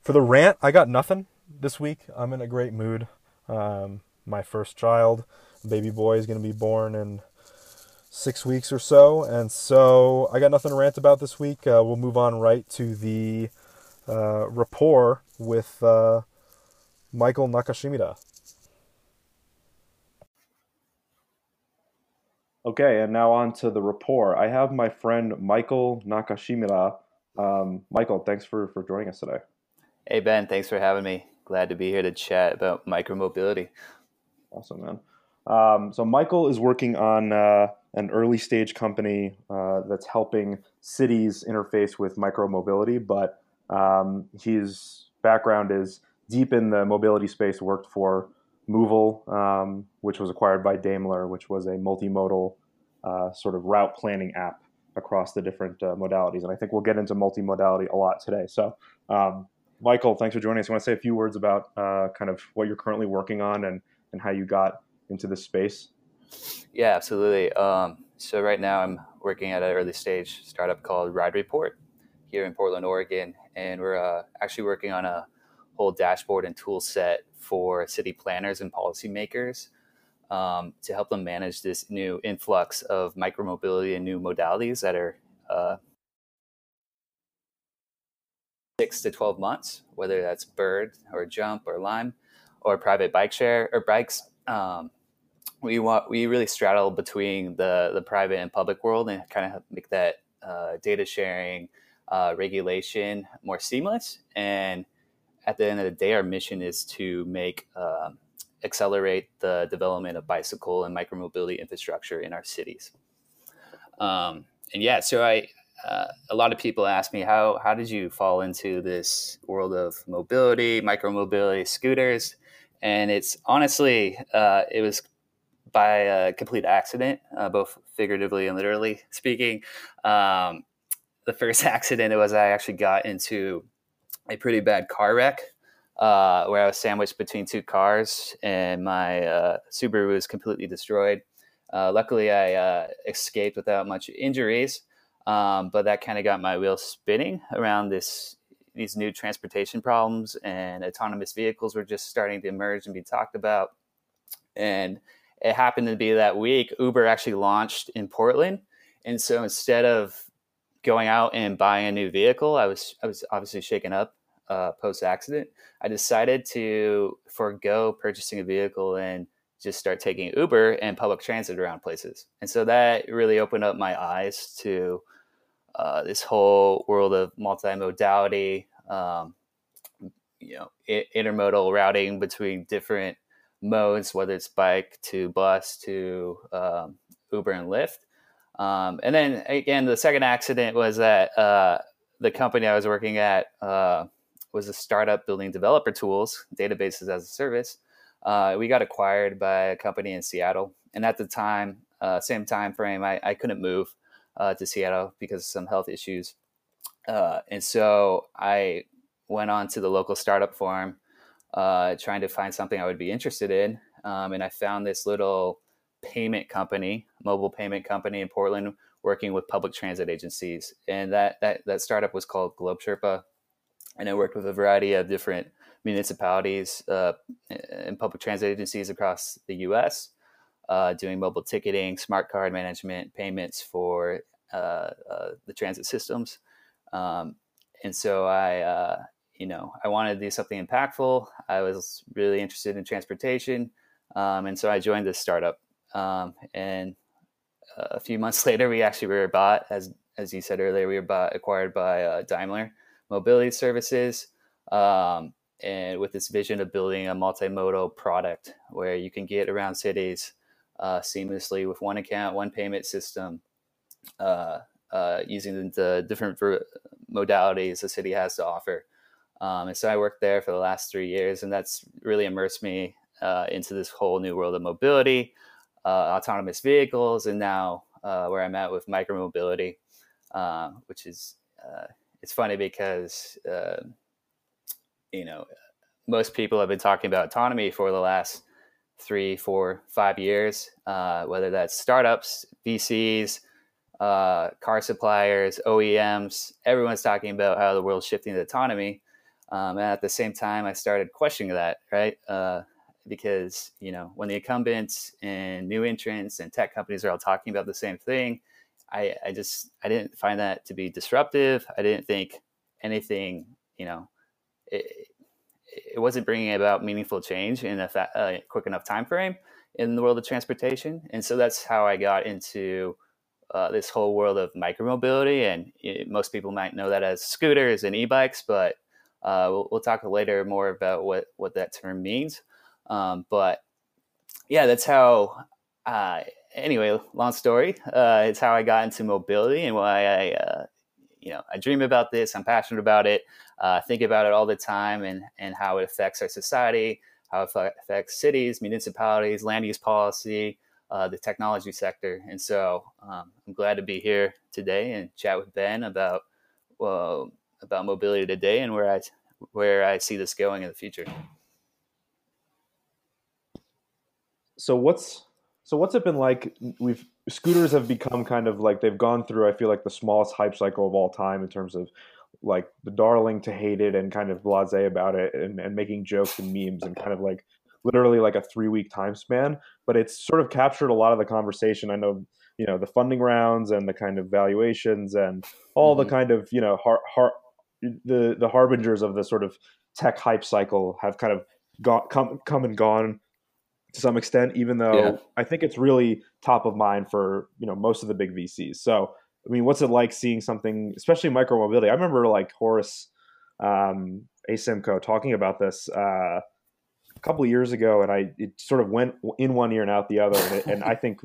for the rant, I got nothing this week. I'm in a great mood. Um, my first child, baby boy, is going to be born in six weeks or so, and so I got nothing to rant about this week. Uh, we'll move on right to the uh, rapport with uh, Michael Nakashimita. Okay, and now on to the rapport. I have my friend Michael Nakashimura. Um, Michael, thanks for, for joining us today.
Hey, Ben, thanks for having me. Glad to be here to chat about micromobility.
Awesome, man. Um, so, Michael is working on uh, an early stage company uh, that's helping cities interface with micromobility, but um, his background is deep in the mobility space, worked for moovel, um, which was acquired by Daimler, which was a multimodal uh, sort of route planning app across the different uh, modalities. And I think we'll get into multimodality a lot today. So, um, Michael, thanks for joining us. I want to say a few words about uh, kind of what you're currently working on and, and how you got into this space.
Yeah, absolutely. Um, so right now I'm working at an early stage startup called Ride Report here in Portland, Oregon, and we're uh, actually working on a whole dashboard and tool set for city planners and policymakers um, to help them manage this new influx of micromobility and new modalities that are uh, six to 12 months, whether that's Bird or Jump or Lime or private bike share or bikes. Um, we want we really straddle between the the private and public world and kind of make that uh, data sharing uh, regulation more seamless and at the end of the day, our mission is to make uh, accelerate the development of bicycle and micromobility infrastructure in our cities. Um, and yeah, so I uh, a lot of people ask me how how did you fall into this world of mobility, micromobility, scooters, and it's honestly uh, it was by a complete accident, uh, both figuratively and literally speaking. Um, the first (laughs) accident was I actually got into a pretty bad car wreck uh, where I was sandwiched between two cars and my uh, Subaru was completely destroyed. Uh, luckily, I uh, escaped without much injuries, um, but that kind of got my wheels spinning around this these new transportation problems and autonomous vehicles were just starting to emerge and be talked about. And it happened to be that week Uber actually launched in Portland, and so instead of going out and buying a new vehicle, I was I was obviously shaken up uh, post accident. I decided to forego purchasing a vehicle and just start taking Uber and public transit around places. And so that really opened up my eyes to uh, this whole world of multimodality, um, you know, intermodal routing between different modes, whether it's bike to bus to um, Uber and Lyft. Um, and then again, the second accident was that uh, the company I was working at uh, was a startup building developer tools, databases as a service. Uh, we got acquired by a company in Seattle, and at the time, uh, same time frame, I, I couldn't move uh, to Seattle because of some health issues, uh, and so I went on to the local startup forum, trying to find something I would be interested in, um, and I found this little payment company, mobile payment company in Portland, working with public transit agencies. And that that that startup was called Globe Sherpa, and I worked with a variety of different municipalities uh, and public transit agencies across the U.S. Uh, doing mobile ticketing, smart card management, payments for uh, uh the transit systems. Um, and so I, uh, you know, I wanted to do something impactful. I was really interested in transportation, um, and so I joined this startup. Um, and a few months (laughs) later, we actually were bought, as as you said earlier, we were bought, acquired by uh, Daimler Mobility Services, um, and with this vision of building a multimodal product where you can get around cities uh, seamlessly with one account, one payment system, uh, uh using the different modalities the city has to offer. Um, and so I worked there for the last three years, and that's really immersed me uh, into this whole new world of mobility, uh, autonomous vehicles, and now uh, where I'm at with micromobility, which is it's funny because you know most people have been talking about autonomy for the last three, four, five years, whether that's startups, VCs, uh, car suppliers, OEMs, everyone's talking about how the world's shifting to autonomy. Um, and at the same time, I started questioning that, right? Uh, because, you know, when the incumbents and new entrants and tech companies are all talking about the same thing, I, I just, I didn't find that to be disruptive. I didn't think anything, you know, it, it wasn't bringing about meaningful change in a fa- uh, quick enough time frame in the world of transportation. And so that's how I got into uh, this whole world of micromobility, and it, most people might know that as scooters and e-bikes, but uh, we'll, we'll, talk later more about what what that term means. Um, but yeah, that's how. Uh, anyway, long story. Uh, it's how I got into mobility and why I, uh, you know, I dream about this. I'm passionate about it. I think about it all the time, and and how it affects our society, how it affects cities, municipalities, land use policy uh, the technology sector. And so um, I'm glad to be here today and chat with Ben about well, about mobility today and where I where I see this going in the future.
So what's so what's it been like? We've scooters have become kind of like they've gone through. I feel like the smallest hype cycle of all time in terms of like the darling to hated and kind of blasé about it and, and making jokes and memes and kind of like literally like a three week time span, but it's sort of captured a lot of the conversation. I know, you know, the funding rounds and the kind of valuations and all mm-hmm. the kind of, you know, har, har, the, the harbingers of the sort of tech hype cycle have kind of gone, come, come and gone to some extent, even though yeah. I think it's really top of mind for, you know, most of the big VCs. So, I mean, what's it like seeing something, especially micromobility? I remember like Horace um, Asymco talking about this uh, a couple years ago, and I it sort of went in one ear and out the other. And, it, and I think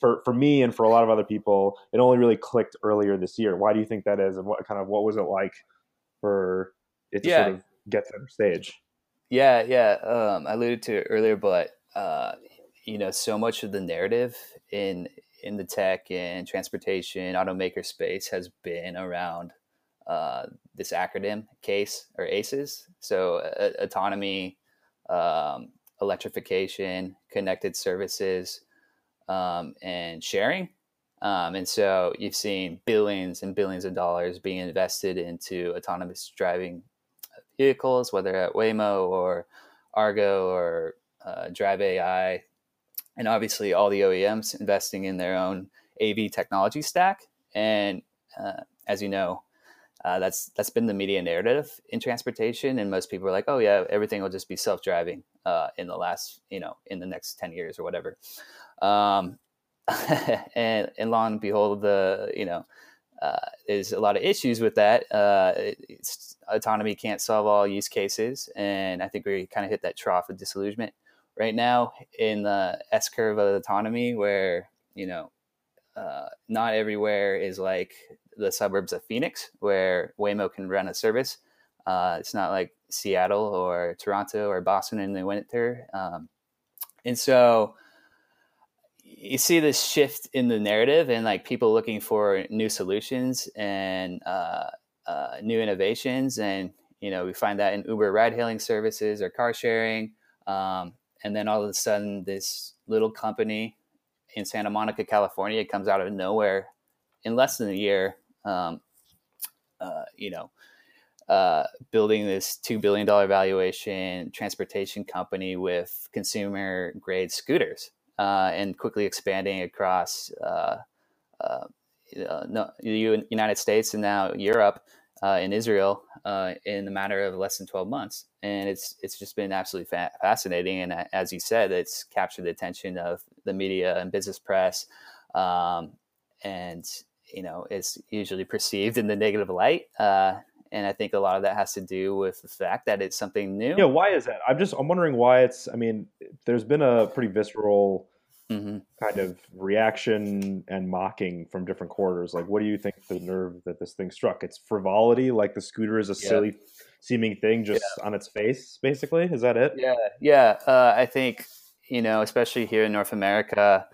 for for me and for a lot of other people, it only really clicked earlier this year. Why do you think that is, and what kind of what was it like for it to yeah. sort of get center stage?
Yeah, yeah. Um, I alluded to it earlier, but uh, you know, so much of the narrative in in the tech and transportation automaker space has been around uh, this acronym CASE or ACEs. So autonomy, um, electrification, connected services, um, and sharing. Um, and so you've seen billions and billions of dollars being invested into autonomous driving vehicles, whether at Waymo or Argo or uh, Drive.ai, and obviously all the OEMs investing in their own AV technology stack. And uh, as you know, uh, that's that's been the media narrative in transportation, and most people are like, "Oh yeah, everything will just be self driving uh, in the last, you know, in the next ten years or whatever." Um, (laughs) and and lo and behold, the you know, uh, there's a lot of issues with that. Uh, autonomy can't solve all use cases, and I think we kind of hit that trough of disillusionment right now in the S curve of autonomy, where you know, uh, not everywhere is like the suburbs of Phoenix, where Waymo can run a service. Uh, it's not like Seattle or Toronto or Boston in the winter. Um, and so you see this shift in the narrative and like people looking for new solutions and uh, uh, new innovations. And, you know, we find that in Uber ride hailing services or car sharing. Um, and then all of a sudden, this little company in Santa Monica, California. Comes out of nowhere in less than a year. Um, uh, you know, uh, building this two billion dollar valuation transportation company with consumer grade scooters uh, and quickly expanding across uh, uh, the United States and now Europe uh, and Israel in the matter of less than 12 months. And it's it's just been absolutely fa- fascinating. And as you said, it's captured the attention of the media and business press. Um, and you know, it's usually perceived in the negative light. Uh, and I think a lot of that has to do with the fact that it's something new.
Yeah, why is that? I'm just I'm wondering why it's. I mean, there's been a pretty visceral mm-hmm. kind of reaction and mocking from different quarters. Like, what do you think the nerve that this thing struck? It's frivolity, like the scooter is a yeah. silly seeming thing just yeah. on its face, basically. Is that it?
Yeah, yeah. Uh, I think you know, especially here in North America.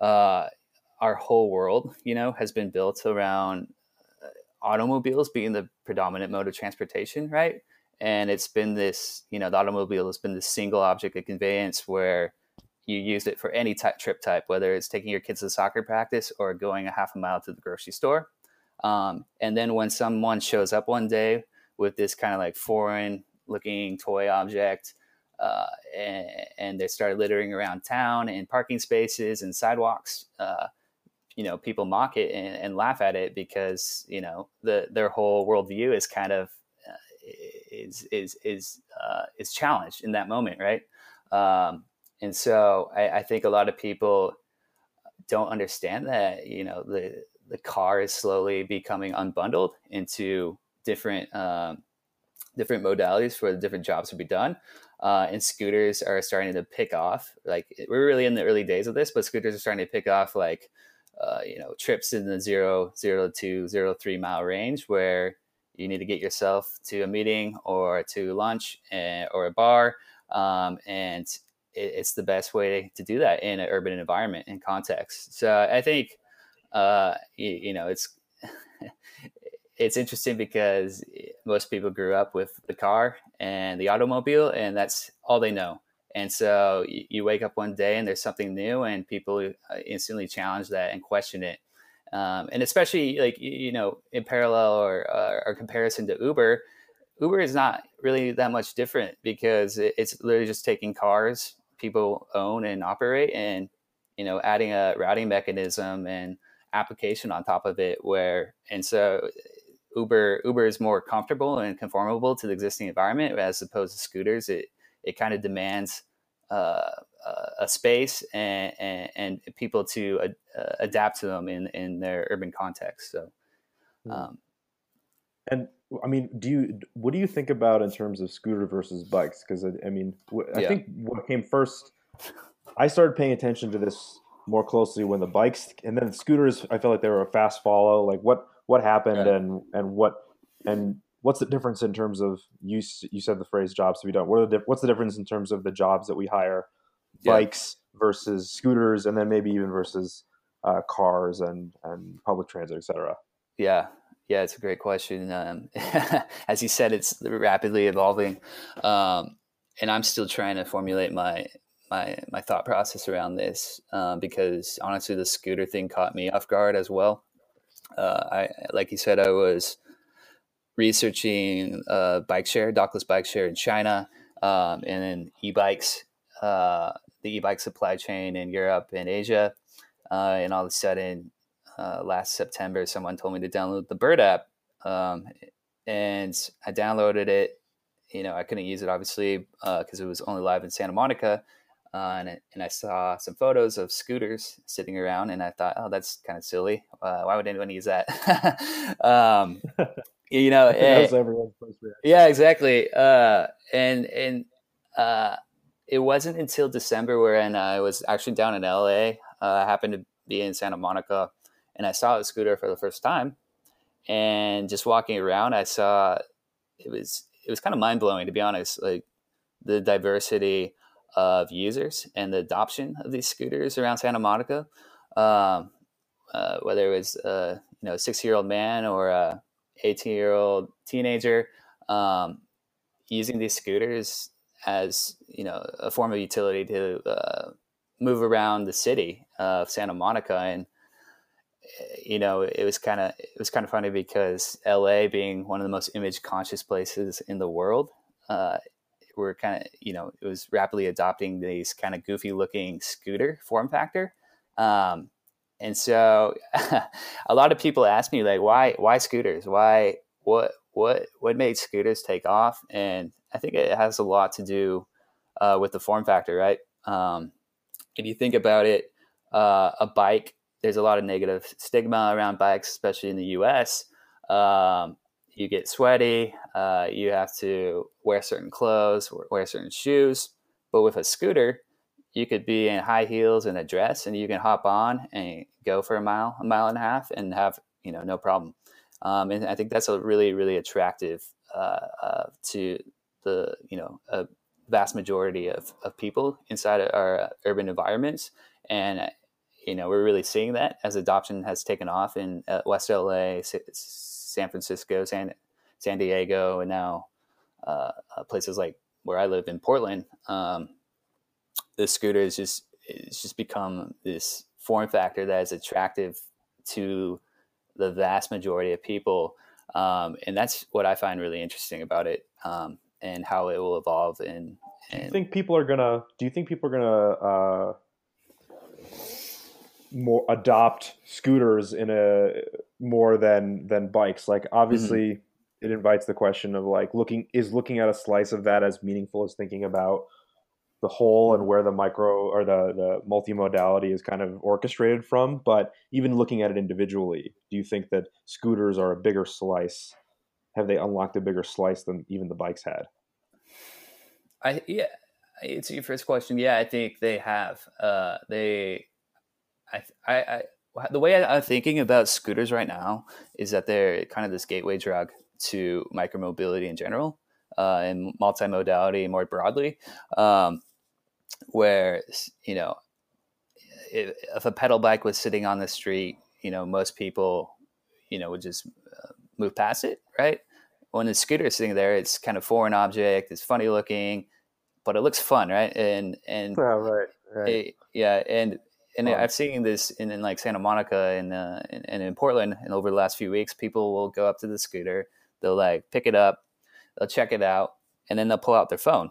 Uh, our whole world, you know, has been built around uh, automobiles being the predominant mode of transportation, right? And it's been this, you know, the automobile has been the single object of conveyance where you use it for any type, trip type, whether it's taking your kids to soccer practice or going a half a mile to the grocery store. Um, and then when someone shows up one day with this kind of like foreign looking toy object, uh, and, and, they start littering around town in parking spaces and sidewalks, uh, you know people mock it and, and, laugh at it because you know the their whole worldview is kind of uh, is is is uh, is challenged in that moment, right? Um, and so I, I, think a lot of people don't understand that you know the the car is slowly becoming unbundled into different um, different modalities for the different jobs to be done. Uh, and scooters are starting to pick off. Like we're really in the early days of this, but scooters are starting to pick off like uh, you know trips in the zero zero to zero three mile range where you need to get yourself to a meeting or to lunch and, eh, or a bar um, and it's the best way to do that in an urban environment and context so i think uh, you, you know it's (laughs) it's interesting because most people grew up with the car and the automobile and that's all they know and so you, you, wake up one day and there's something new, and people uh, instantly challenge that and question it. Um, and especially like you know, in parallel or, uh, or comparison to Uber, Uber is not really that much different because it's literally just taking cars people own and operate, and you know, adding a routing mechanism and application on top of it. Where and so Uber Uber is more comfortable and conformable to the existing environment as opposed to scooters. It it kind of demands uh, a space and, and, and people to uh, adapt to them in, in their urban context. So,
hmm. um, and I mean, do you what do you think about in terms of scooter versus bikes? Because I, I, mean, I yeah. think what came first, I started paying attention to this more closely when the bikes and then the scooters. I felt like they were a fast follow. Like what what happened yeah. and and what and what's the difference in terms of you you said the phrase jobs to be done what are the what's the difference in terms of the jobs that we hire yeah. bikes versus scooters and then maybe even versus uh, cars and and public transit etc
yeah yeah it's a great question um, (laughs) as you said it's rapidly evolving um, and i'm still trying to formulate my my my thought process around this um, because honestly the scooter thing caught me off guard as well uh, i like you said i was researching uh, bike share, dockless bike share in China, um, and then e-bikes, uh, the e-bike supply chain in Europe and Asia. Uh, and all of a sudden, uh, last September, someone told me to download the Bird app, um, and I downloaded it. You know, I couldn't use it obviously because uh, it was only live in Santa Monica. Uh, and, it, and I saw some photos of scooters sitting around, and I thought, oh, that's kind of silly. why would anyone use that? (laughs) um, (laughs) you know and, yeah exactly uh, and and uh, it wasn't until december when i was actually down in la uh, i happened to be in santa monica and i saw the scooter for the first time and just walking around i saw it was it was kind of mind-blowing to be honest like the diversity of users and the adoption of these scooters around santa monica um, uh, whether it was uh, you know a six year old man or a 18 year old teenager um, using these scooters as you know a form of utility to uh, move around the city of Santa Monica, and you know, it was kind of it was kind of funny because LA, being one of the most image conscious places in the world, uh, we're kind of you know it was rapidly adopting these kind of goofy looking scooter form factor. Um, and so (laughs) a lot of people ask me like why why scooters? Why what what what made scooters take off? And i think it has a lot to do uh, with the form factor right? Um, if you think about it uh, a bike there's a lot of negative stigma around bikes especially in the us um, you get sweaty uh, you have to wear certain clothes wear certain shoes. But with a scooter you could be in high heels and a dress and you can hop on and go for a mile a mile and a half and have you know no problem. Um, and i think that's a really really attractive uh, uh, to the you know a vast majority of, of people inside our urban environments. And you know we're really seeing that as adoption has taken off in uh, west la san francisco san, san diego and now uh, uh, places like where i live in portland um, the scooter is just it's just become this form factor that is attractive to the vast majority of people, um, and that's what I find really interesting about it, um, and how it will evolve. And,
and, do you think people are gonna? Do you think people are gonna? Uh, more adopt scooters in a more than than bikes. Like obviously mm-hmm. it invites the question of like looking is looking at a slice of that as meaningful as thinking about the whole and where the micro or the the multimodality is kind of orchestrated from? But even looking at it individually do you think that scooters are a bigger slice? Have they unlocked a bigger slice than even the bikes had?
I yeah it's your first question. Yeah i think they have. Uh they i i, I the way I'm thinking about scooters right now is that they're kind of this gateway drug to micromobility in general uh, and multimodality more broadly. Um, where you know, if, if, a pedal bike was sitting on the street, you know, most people, you know, would just uh, move past it, right? When the scooter is sitting there, it's kind of foreign object. It's funny looking, but it looks fun, right? And and
yeah, right, right.
It, yeah, and and I've seen this in, in like Santa Monica and, uh, and, and in Portland, and over the last few weeks, people will go up to the scooter, they'll like pick it up, they'll check it out, and then they'll pull out their phone.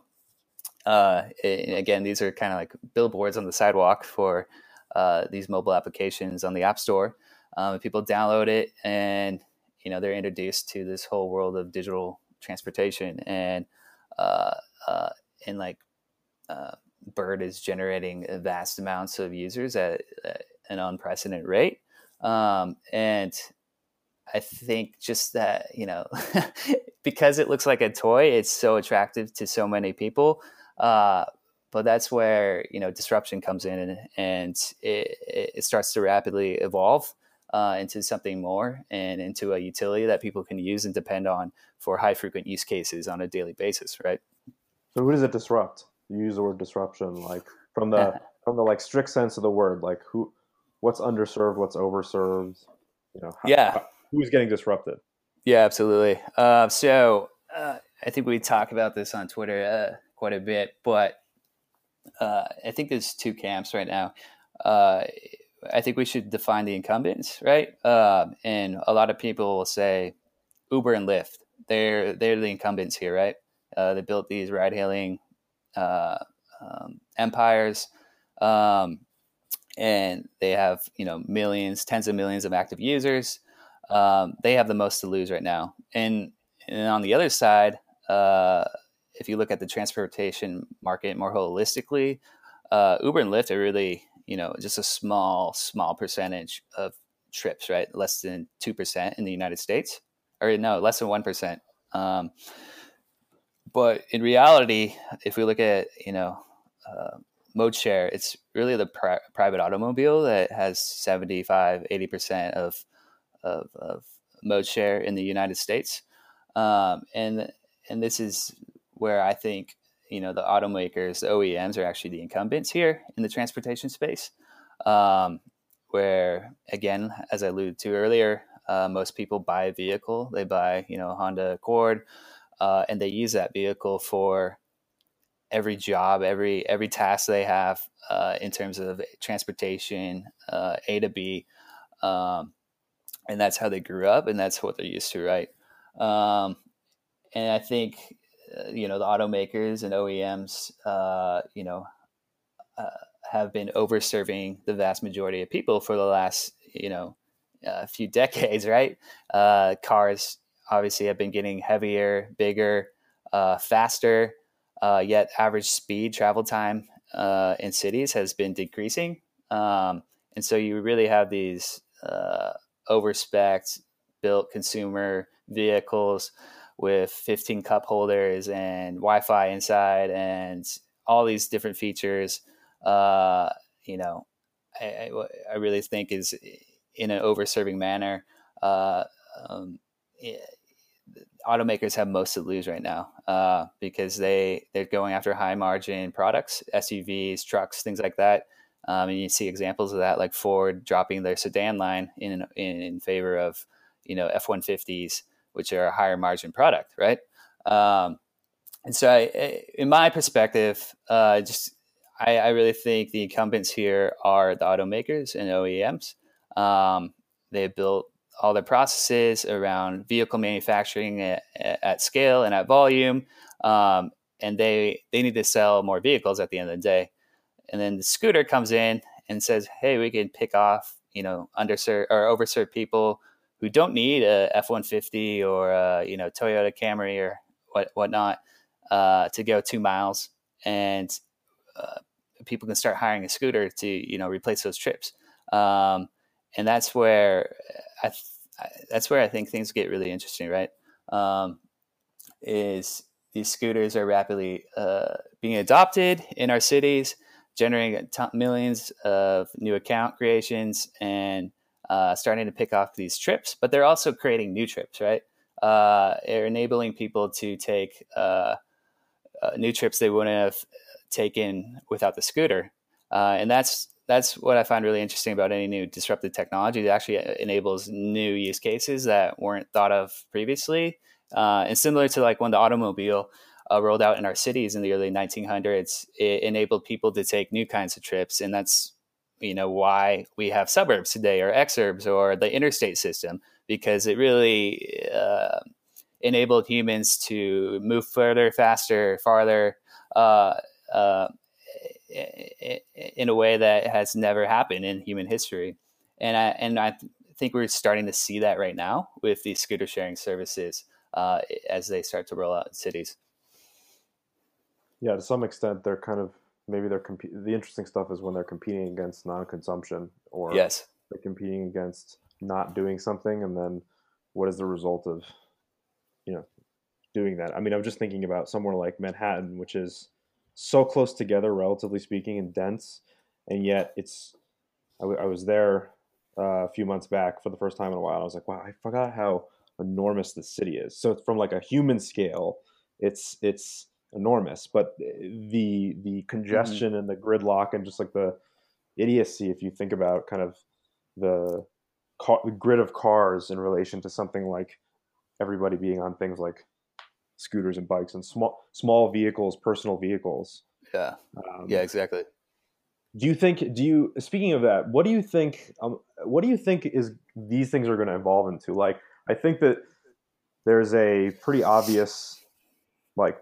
Uh, again, these are kind of like billboards on the sidewalk for uh, these mobile applications on the App Store. Um, people download it, and you know they're introduced to this whole world of digital transportation, and uh, uh and like uh, Bird is generating vast amounts of users at, at an unprecedented rate, um, and I think just that you know (laughs) because it looks like a toy, it's so attractive to so many people. Uh, but that's where you know disruption comes in, and, and it, it, starts to rapidly evolve uh, into something more and into a utility that people can use and depend on for high frequent use cases on a daily basis, right?
So, who does it disrupt? You use the word disruption, like from the from the like strict sense of the word, like who, what's underserved, what's overserved, you know?
How, yeah, how,
who's getting disrupted?
Yeah, absolutely. Uh, so uh, I think we talk about this on Twitter uh, quite a bit, but uh, I think there's two camps right now. Uh, I think we should define the incumbents, right? Uh, and a lot of people will say Uber and Lyft. They're they're the incumbents here, right? they built these ride-hailing um, empires. Um, and they have you know millions, tens of millions of active users um, they have the most to lose right now. And, and on the other side, uh, if you look at the transportation market more holistically, uh, Uber and Lyft are really, you know, just a small, small percentage of trips, right? Less than 2% in the United States, or no, less than 1%. Um, but in reality, if we look at, you know, uh, mode share, it's really the pri- private automobile that has 75, 80% of of, of mode share in the United States, um, and and this is where I think you know the automakers, the OEMs, are actually the incumbents here in the transportation space. Um, where again, as I alluded to earlier, uh, most people buy a vehicle. They buy you know Honda Accord, uh, and they use that vehicle for every job, every every task they have uh, in terms of transportation, uh, A to B, um, and that's how they grew up, and that's what they're used to, right? Um, and I think uh, you know the automakers and OEMs, uh, you know, uh, have been over serving the vast majority of people for the last you know a few decades, (laughs) right? Cars obviously have been getting heavier, bigger, uh, faster, uh, yet average speed travel time uh, in cities has been decreasing. Um, and so you really have these uh, overspec built consumer vehicles with 15 cup holders and Wi-Fi inside and all these different features. Uh, you know, I, I, really think is in an over-serving manner. Uh, um, automakers have most to lose right now uh, because they they're going after high margin products, SUVs, trucks, things like that. Um, and you see examples of that, like Ford dropping their sedan line in in, in favor of you know F one fifties, which are a higher margin product, right? Um, and so, I, in my perspective, uh, just I, I, really think the incumbents here are the automakers and OEMs. Um, they built all their processes around vehicle manufacturing at, at scale and at volume. Um, and they they need to sell more vehicles at the end of the day. And then the scooter comes in and says, "Hey, we can pick off you know underserved or overserved people who don't need a F one fifty or a, you know Toyota Camry or what whatnot uh, to go two miles, and uh, people can start hiring a scooter to you know replace those trips." Um, and that's where I, I, that's where I think things get really interesting, right? Um, is these scooters are rapidly uh, being adopted in our cities, generating millions of new account creations and uh, starting to pick off these trips. But they're also creating new trips, right? Uh, they're enabling people to take uh, uh, new trips they wouldn't have taken without the scooter, uh, and that's that's what I find really interesting about any new disruptive technology. It actually enables new use cases that weren't thought of previously. Uh, and similar to like when the automobile uh, rolled out in our cities in the early 1900s, it enabled people to take new kinds of trips, and that's you know why we have suburbs today, or exurbs, or the interstate system, because it really uh, enabled humans to move further, faster, farther. Uh, uh, in a way that has never happened in human history. And I, and I think we're starting to see that right now with these scooter sharing services uh, as they start to roll out in cities.
Yeah, to some extent, they're kind of maybe they're comp- the interesting stuff is when they're competing against non-consumption or
yes,
they're competing against not doing something, and then what is the result of you know doing that? I mean, I'm just thinking about somewhere like Manhattan, which is so close together, relatively speaking, and dense, and yet it's. I, w- I was there uh, a few months back for the first time in a while. I was like, wow, I forgot how enormous the city is. So from like a human scale, it's it's enormous, but the the congestion mm-hmm. and the gridlock and just like the idiocy, if you think about kind of the, car, the grid of cars in relation to something like everybody being on things like scooters and bikes and small small vehicles, personal vehicles.
Yeah. Um, yeah, exactly.
Do you think? Do you? Speaking of that, what do you think? Um, what do you think is these things are going to evolve into? Like, I think that there's a pretty obvious, like,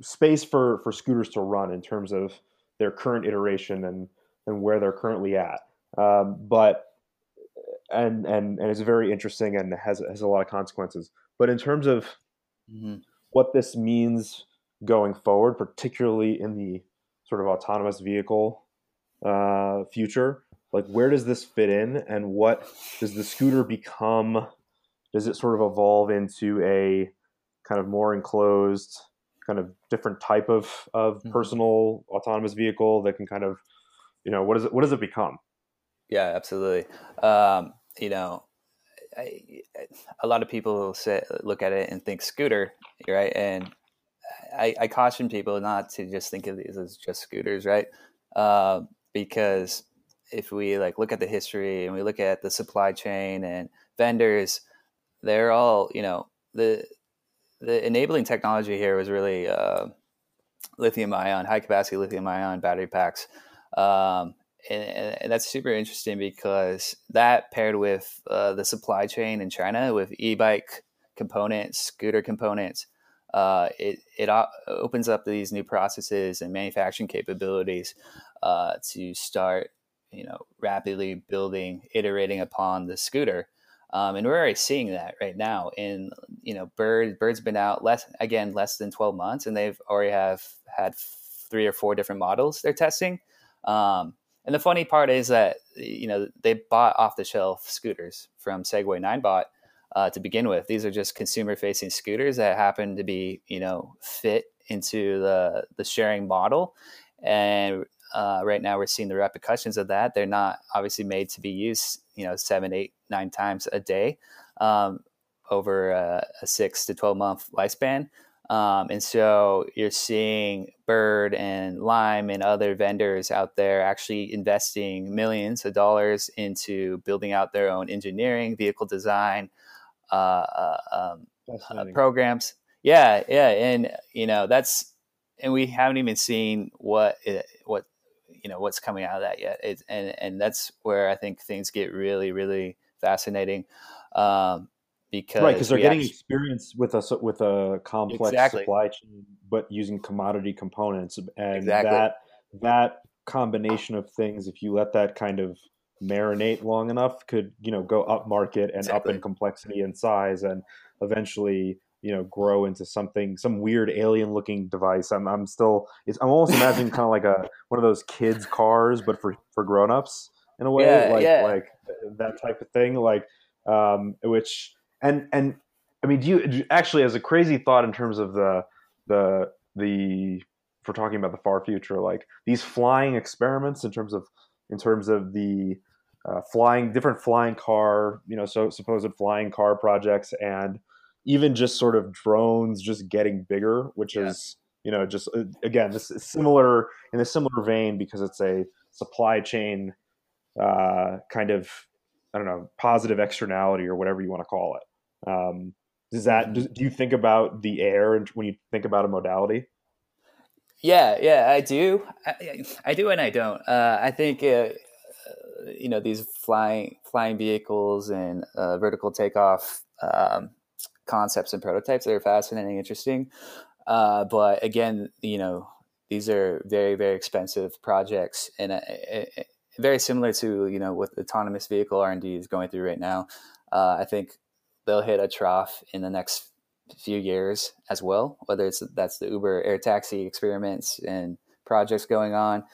space for for scooters to run in terms of their current iteration and and where they're currently at. Um, but and and and it's very interesting and has has a lot of consequences. But in terms of mm-hmm. what this means going forward, particularly in the sort of autonomous vehicle uh, future, like where does this fit in, and what does the scooter become? Does it sort of evolve into a kind of more enclosed, kind of different type of of mm-hmm. personal autonomous vehicle that can kind of, you know, what does it what does it become?
Yeah, absolutely. Um, you know, I, a lot of people look at it and think scooter, right? And I, I, caution people not to just think of these as just scooters, right? Uh, because if we like look at the history and we look at the supply chain and vendors, they're all you know the the enabling technology here was really uh, lithium ion, high capacity lithium ion battery packs. Um, and, and, that's super interesting because that paired with uh, the supply chain in China with e-bike components, scooter components, uh, it it opens up these new processes and manufacturing capabilities uh, to start, you know, rapidly building, iterating upon the scooter. Um, and we're already seeing that right now. In you know, Bird Bird's been out less again less than twelve months, and they've already have had three or four different models they're testing. Um, and the funny part is that you know they bought off the shelf scooters from Segway Ninebot uh, to begin with. These are just consumer facing scooters that happen to be you know fit into the the sharing model, and uh, right now we're seeing the repercussions of that. They're not obviously made to be used you know seven, eight, nine times a day um, over a, a, six to twelve month lifespan. Um, and so you're seeing Bird and Lime and other vendors out there actually investing millions of dollars into building out their own engineering, vehicle design uh, uh, um, uh, programs. Yeah, yeah, and you know that's and we haven't even seen what it, what you know what's coming out of that yet. It, and and that's where I think things get really really fascinating. Um, because
right because they're getting actually, experience with a with a complex exactly. supply chain but using commodity components and exactly. that that combination of things if you let that kind of marinate long enough could you know go up market and exactly. up in complexity and size and eventually you know grow into something some weird alien looking device i'm, I'm still it's, i'm almost imagining kind of like a one of those kids cars but for for grown-ups in a way yeah, like yeah. like that type of thing like um which and and I mean, do you actually, as a crazy thought in terms of the the the if we're talking about the far future, like these flying experiments in terms of in terms of the uh, flying different flying car, you know, so supposed flying car projects, and even just sort of drones just getting bigger, which yeah. is you know just uh, again this is similar in a similar vein because it's a supply chain uh, kind of I don't know positive externality or whatever you want to call it. Um, does that mm-hmm. do you think about the air when you think about a modality?
Yeah, yeah, I do. I, I do and I don't. Uh, I think uh, you know these flying flying vehicles and uh, vertical takeoff um, concepts and prototypes that are fascinating, interesting. Uh, but again, you know, these are very very expensive projects and uh, very similar to you know what autonomous vehicle R and D is going through right now. Uh, I think they'll hit a trough in the next few years as well. Whether it's that's the Uber air taxi experiments and projects going on,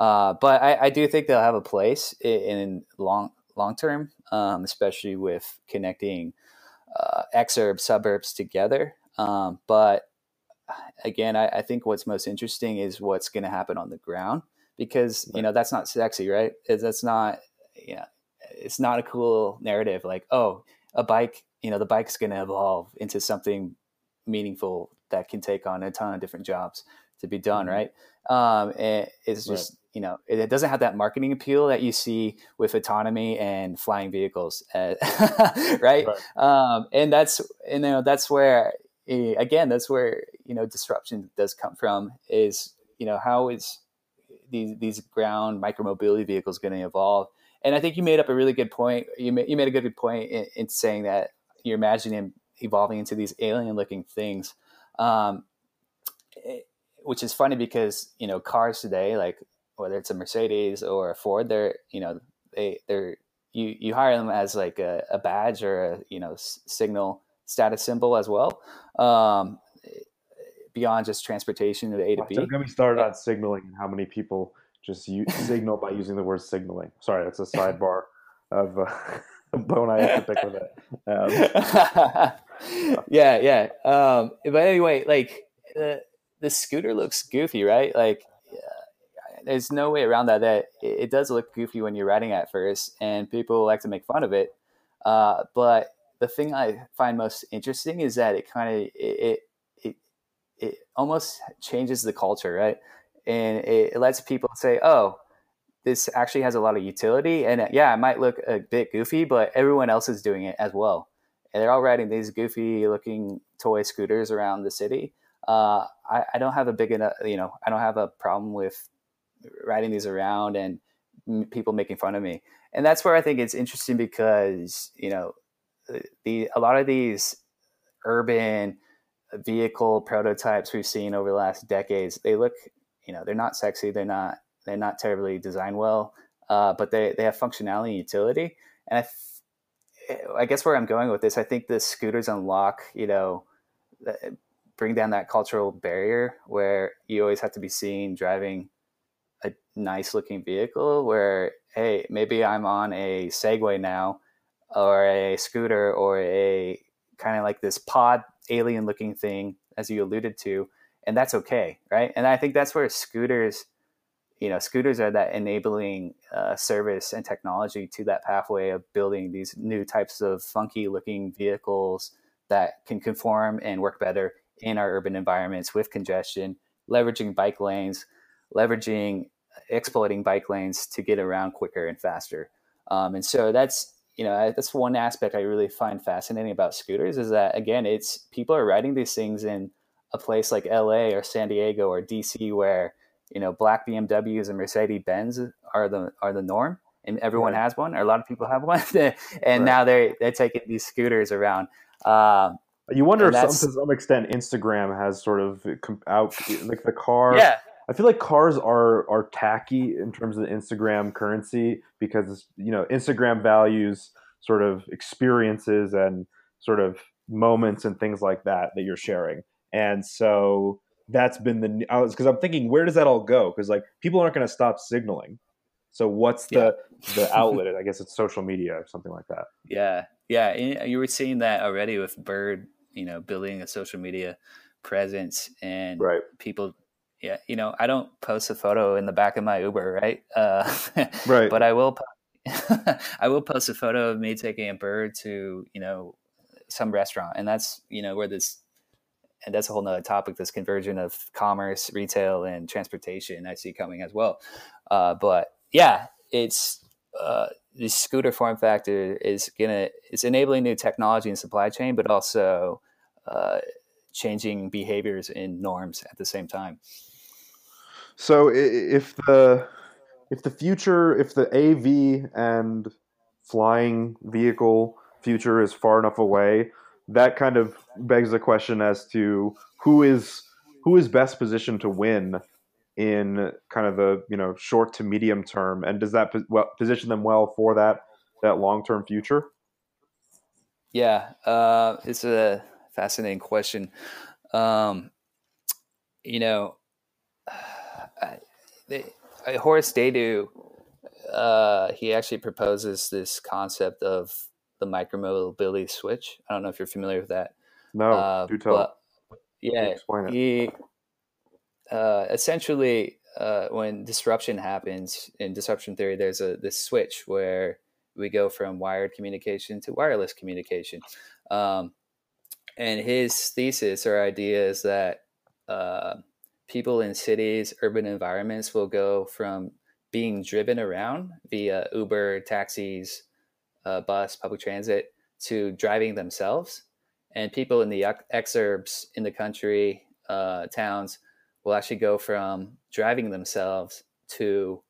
uh, but I, I, do think they'll have a place in, in long long term, um, especially with connecting uh, exurb suburbs together. Um, but again, I, I, think what's most interesting is what's going to happen on the ground because you know that's not sexy, right? It's, that's not you know, it's not a cool narrative. Like, oh, a bike you know the bike's going to evolve into something meaningful that can take on a ton of different jobs to be done mm-hmm. right um, and it's just right. you know it, it, doesn't have that marketing appeal that you see with autonomy and flying vehicles uh, (laughs) right, right. Um, and that's you know that's where eh, again that's where you know disruption does come from is you know how is these these ground micromobility vehicles going to evolve and I think you made up a really good point. You made, you made a good point in, in saying that you're imagining him evolving into these alien looking things. Um, it, which is funny because, you know, cars today, like whether it's a Mercedes or a Ford, they're, you know, they, they're, you, you hire them as like a, a badge or a, you know, s- signal status symbol as well. Um, beyond just transportation to A to B.
Don't get me started on signaling and how many people just use, signal by using the word signaling. Sorry, that's a sidebar of uh, (laughs) (laughs) bone I have to pick with it.
Um, (laughs) yeah, yeah. Um, but anyway, like the the scooter looks goofy, right? Like uh, there's no way around that. That it, it, does look goofy when you're riding at first, and people like to make fun of it. Uh, but the thing I find most interesting is that it kind of it, it it almost changes the culture, right? And it, it lets people say, "Oh, this actually has a lot of utility. And uh, yeah, it might look a bit goofy, but everyone else is doing it as well. and they're all riding these goofy looking toy scooters around the city. Uh, I, I, don't have a big enough, you know, I don't have a problem with riding these around and people making fun of me. And that's where I think it's interesting because, you know, the, a lot of these urban vehicle prototypes we've seen over the last decades, they look, you know, they're not sexy. They're not, they're not terribly designed well, uh, but they, they have functionality and utility. And I, I guess where I'm going with this, I think the scooters unlock, you know, bring down that cultural barrier where you always have to be seen driving a nice looking vehicle where hey maybe i'm on a segway now or a scooter or a kind of like this pod alien looking thing as you alluded to and that's okay right and i think that's where scooters you know scooters are that enabling uh, service and technology to that pathway of building these new types of funky looking vehicles that can conform and work better in our urban environments with congestion leveraging bike lanes leveraging exploiting bike lanes to get around quicker and faster. Um, and so that's you know that's one aspect I really find fascinating about scooters is that again it's people are riding these things in a place like LA or San Diego or DC where you know black BMWs and Mercedes Benz are the are the norm and everyone right. has one or a lot of people have one (laughs) and right. now they're they're taking these scooters around. Um,
you wonder if some, to some extent Instagram has sort of out like the car.
Yeah
I feel like cars are are tacky in terms of Instagram currency because you know Instagram values sort of experiences and sort of moments and things like that that you're sharing. And so that's been the I was because I'm thinking where does that all go? Because like people aren't going to stop signaling. So what's the yeah. the (laughs) outlet? I guess it's social media or something like that.
Yeah, yeah. You were seeing that already with Bird. You know, building a social media presence and
right.
people yeah, you know, I don't post a photo in the back of my Uber, right? Uh, (laughs)
right.
But I will, (laughs) I will post a photo of me taking a bird to, you know, some restaurant, and that's you know where this, and that's a whole nother topic. This conversion of commerce, retail, and transportation I see coming as well. Uh, but yeah, it's uh, the scooter form factor is gonna it's enabling new technology and supply chain, but also uh, changing behaviors and norms at the same time.
So if the if the future, if the AV and flying vehicle future is far enough away, that kind of begs the question as to who is who is best positioned to win in kind of the you know short to medium term, and does that position them well for that that long term future?
Yeah, uh, it's a fascinating question. Um, you know, they, uh, Horace Dediu, uh, he actually proposes this concept of the micromobility switch. I don't know if you're familiar with that.
No, uh, do tell.
Yeah, he uh, essentially uh, when disruption happens in disruption theory, there's a this switch where we go from wired communication to wireless communication. Um, and his thesis or idea is that uh, people in cities, urban environments will go from being driven around via Uber, taxis, uh, bus, public transit to driving themselves. And people in the exurbs in the country, uh, towns, will actually go from driving themselves to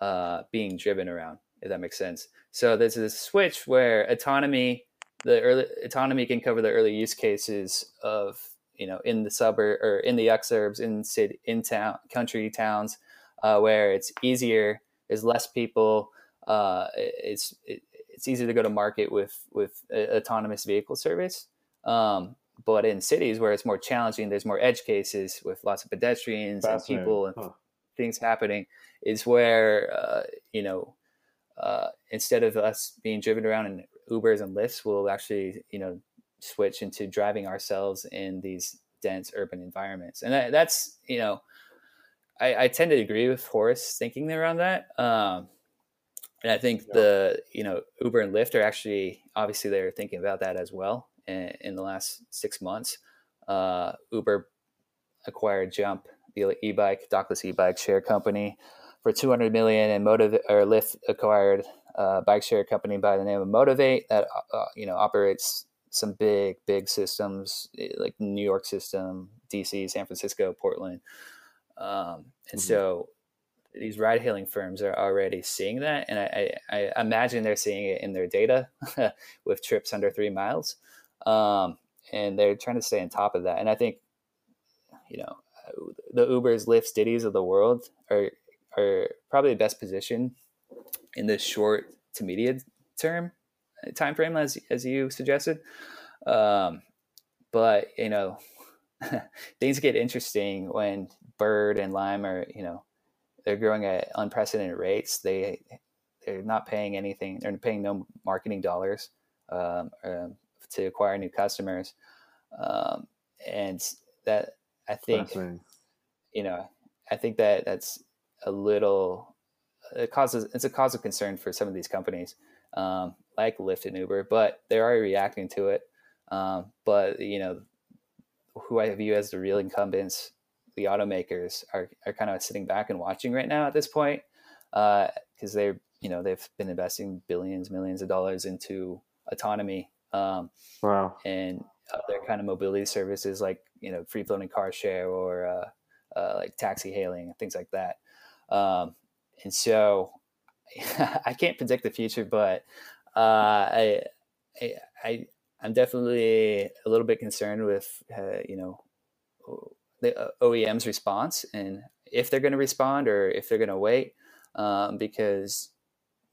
uh, being driven around, if that makes sense. So there's a switch where autonomy, the early autonomy can cover the early use cases of you know in the suburb or in the exurbs in city in town country towns uh, where it's easier there's less people uh, it's it, it's easy to go to market with with autonomous vehicle service um, but in cities where it's more challenging there's more edge cases with lots of pedestrians and people and huh. things happening is where uh, you know uh, instead of us being driven around in ubers and Lyfts we'll actually you know switch into driving ourselves in these dense urban environments. And that, that's, you know, I, I, tend to agree with Horace thinking around that. Um, and I think yeah. the, you know, Uber and Lyft are actually, obviously they're thinking about that as well in, in the last six months. Uh, Uber acquired Jump, the e-bike, dockless e-bike share company for 200 million and Motiv or Lyft acquired a bike share company by the name of Motivate that, uh, you know, operates some big big systems eh, like New York system, DC, San Francisco, Portland, um, and mm-hmm. so these ride hailing firms are already seeing that, and I, I, I imagine they're seeing it in their data (laughs) with trips under three miles, um, and they're trying to stay on top of that. And I think, you know, the Ubers, Lyfts, Didi's of the world are are probably the best position in the short to medium term time frame, as as you suggested. Um, but you know, (laughs) things get interesting when Bird and Lime are you know they're growing at unprecedented rates. They they're not paying anything. They're paying no marketing dollars um, um, to acquire new customers, um, and that I think you know I think that that's a little it causes it's a cause of concern for some of these companies um, like Lyft and Uber, but they're already reacting to it. Um, but you know, who I view as the real incumbents, the automakers, are are kind of sitting back and watching right now at this point because uh, they're you know they've been investing billions, millions of dollars into autonomy. Um,
wow.
And other kind of mobility services like you know free floating car share or uh, uh, like taxi hailing and things like that. Um, and so (laughs) I can't predict the future, but uh, I, I, I'm definitely a little bit concerned with, uh, you know, the uh, OEM's response and if they're going to respond or if they're going to wait, um, because,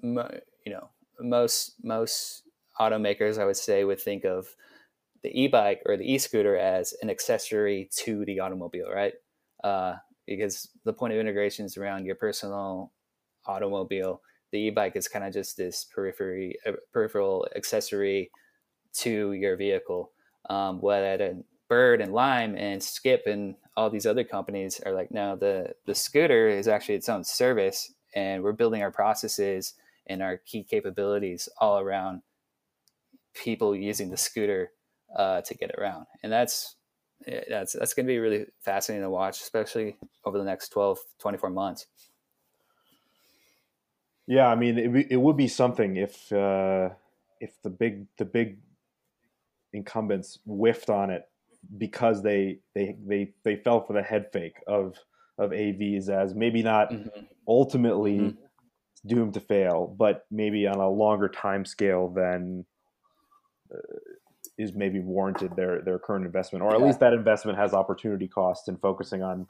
mo- you know, most most automakers, I would say, would think of the e-bike or the e-scooter as an accessory to the automobile, right? Uh, because the point of integration is around your personal automobile. The e-bike is kind of just this periphery, uh, peripheral accessory to your vehicle. Um, what Bird and Lime and Skip and all these other companies are like, no, the the scooter is actually its own service, and we're building our processes and our key capabilities all around people using the scooter uh, to get around, and that's that's that's going to be really fascinating to watch, especially over the next 12, 24 months.
Yeah, I mean, it, it would be something if uh, if the big the big incumbents whiffed on it because they they they they fell for the head fake of of AVs as maybe not mm-hmm. ultimately mm-hmm. doomed to fail, but maybe on a longer time scale than uh, is maybe warranted their their current investment, or at least that investment has opportunity costs in focusing on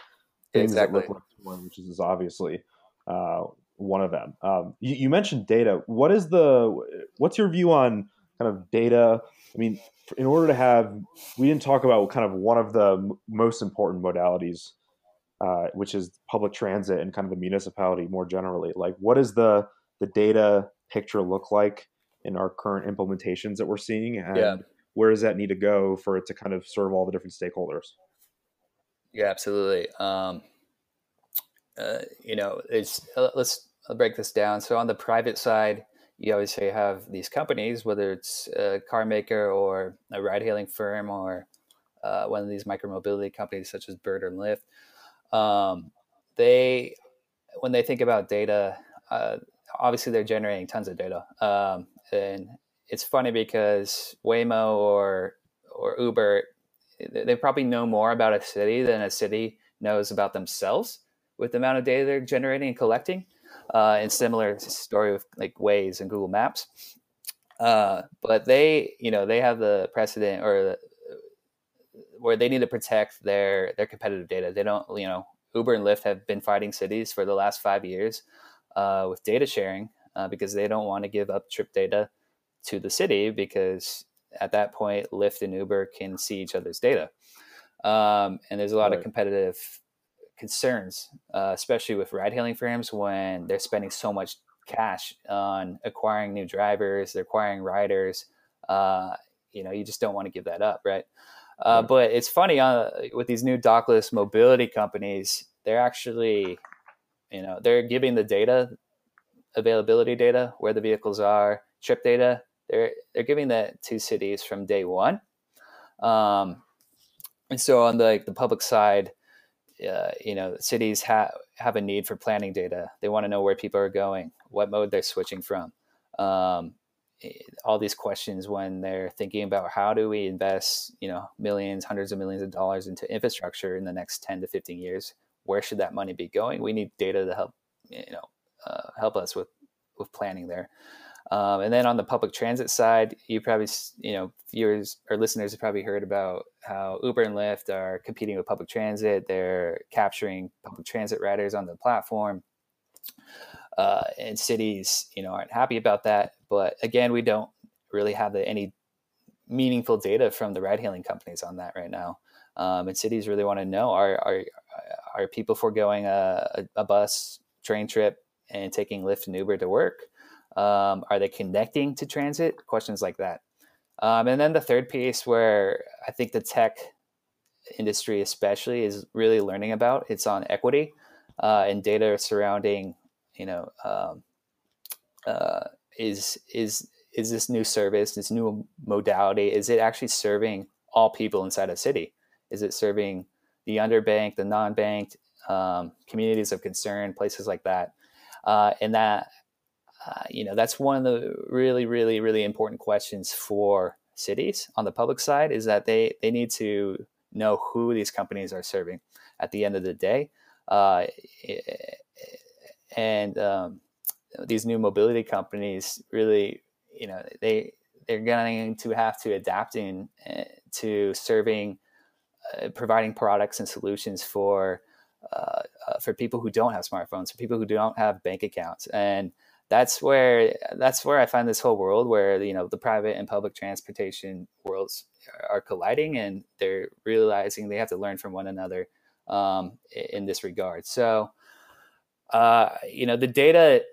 things exactly. that look like one, which is obviously uh, one of them. Um, you, you, mentioned data. What is the what's your view on kind of data? I mean, in order to have, we didn't talk about kind of one of the m- most important modalities, uh, which is public transit and kind of the municipality more generally. Like, what is the the data picture look like in our current implementations that we're seeing? And yeah where does that need to go for it to kind of serve all the different stakeholders?
Yeah, absolutely. Um, uh, you know, it's uh, let's break this down. So on the private side, you obviously have these companies, whether it's a car maker or a ride-hailing firm or uh, one of these micromobility companies such as Bird or Lyft. Um, they, when they think about data, uh, obviously they're generating tons of data, um, and it's funny because Waymo or or Uber, they probably know more about a city than a city knows about themselves with the amount of data they're generating and collecting. Uh, and similar story with like Waze and Google Maps. Uh, but they, you know, they have the precedent or the, where they need to protect their their competitive data. They don't, you know, Uber and Lyft have been fighting cities for the last five years uh, with data sharing uh, because they don't want to give up trip data to the city because at that point, Lyft and Uber can see each other's data. Um, and there's a lot right. of competitive concerns, uh, especially with ride hailing firms when they're spending so much cash on acquiring new drivers, they're acquiring riders. Uh, you know, you just don't want to give that up, right? Uh, but it's funny uh, with these new dockless mobility companies, they're actually, you know, they're giving the data, availability data, where the vehicles are, trip data, they're they're giving that to cities from day one. Um, and so on the like, the public side, uh, you know, cities have have a need for planning data. They want to know where people are going, what mode they're switching from. Um, all these questions when they're thinking about how do we invest, you know, millions, hundreds of millions of dollars into infrastructure in the next 10 to 15 years. Where should that money be going? We need data to help, you know, uh, help us with with planning there. Um, and then on the public transit side, you probably, you know, viewers or listeners have probably heard about how Uber and Lyft are competing with public transit. They're capturing public transit riders on the platform. Uh, and cities, you know, aren't happy about that. But again, we don't really have the, any meaningful data from the ride-hailing companies on that right now. Um, and cities really want to know: are are are people foregoing a, a bus, train trip, and taking Lyft and Uber to work? Um, are they connecting to transit? Questions like that. Um, and then the third piece, where I think the tech industry, especially, is really learning about, it's on equity uh, and data surrounding you know, um, uh, is is is this new service, this new modality, is it actually serving all people inside a city? Is it serving the underbanked, the non-banked, um, communities of concern, places like that? Uh, and that, uh, you know, that's one of the really, really, really important questions for cities on the public side is that they they need to know who these companies are serving at the end of the day. Uh, and um, these new mobility companies really, you know, they they're going to have to adapt in uh, to serving, uh, providing products and solutions for uh, uh, for people who don't have smartphones, for people who don't have bank accounts, and that's where that's where I find this whole world where you know the private and public transportation worlds are colliding, and they're realizing they have to learn from one another um, in this regard. So uh, you know the data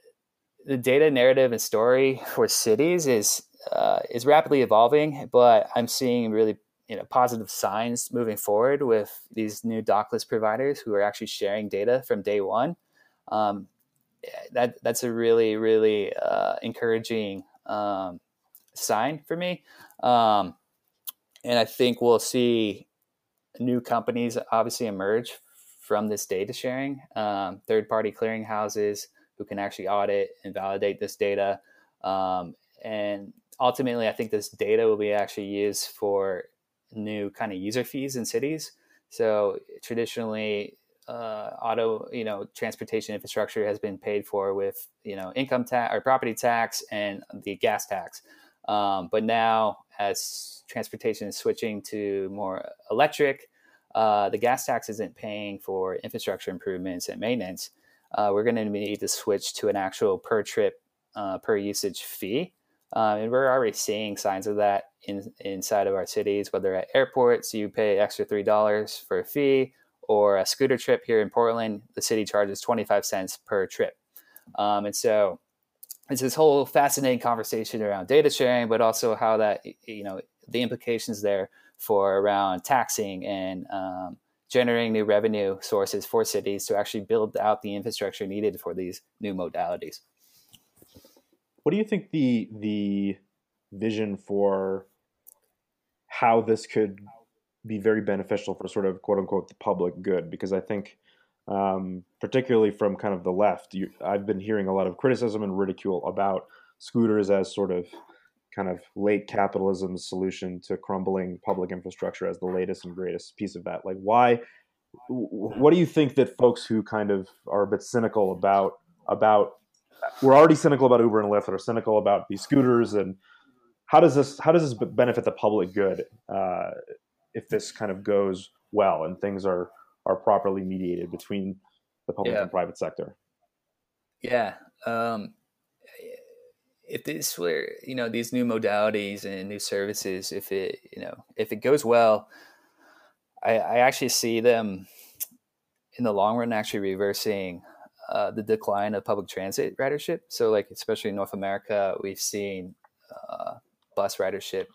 the data narrative and story for cities is uh, is rapidly evolving but i'm seeing really you know positive signs moving forward with these new dockless providers who are actually sharing data from day one um, that that's a really really uh, encouraging um, sign for me um, and i think we'll see new companies obviously emerge from this data sharing, um, third party clearinghouses who can actually audit and validate this data. Um, and ultimately, I think this data will be actually used for new kind of user fees in cities. So traditionally, uh, auto, you know, transportation infrastructure has been paid for with, you know, income tax or property tax and the gas tax. Um, but now, as transportation is switching to more electric, uh, the gas tax isn't paying for infrastructure improvements and maintenance. Uh, we're going to need to switch to an actual per trip, uh, per usage fee. Um, and we're already seeing signs of that in, inside of our cities, whether at airports, you pay extra $3 for a fee, or a scooter trip here in Portland, the city charges 25 cents per trip. Um, and so it's this whole fascinating conversation around data sharing, but also how that, you know, the implications there for around taxing and um, generating new revenue sources for cities to actually build out the infrastructure needed for these new modalities.
What do you think the the vision for how this could be very beneficial for sort of quote unquote the public good? Because I think, um, particularly from kind of the left, you, I've been hearing a lot of criticism and ridicule about scooters as sort of kind of late capitalism solution to crumbling public infrastructure as the latest and greatest piece of that. Like, why? What do you think that folks who kind of are a bit cynical about about we're already cynical about Uber and Lyft, are cynical about these scooters, and how does this how does this benefit the public good uh, if this kind of goes well and things are are properly mediated between the public yeah. and private sector?
Yeah, um, if this were you know these new modalities and new services if it you know if it goes well i, I actually see them in the long run actually reversing uh, the decline of public transit ridership so like especially in north america we've seen uh, bus ridership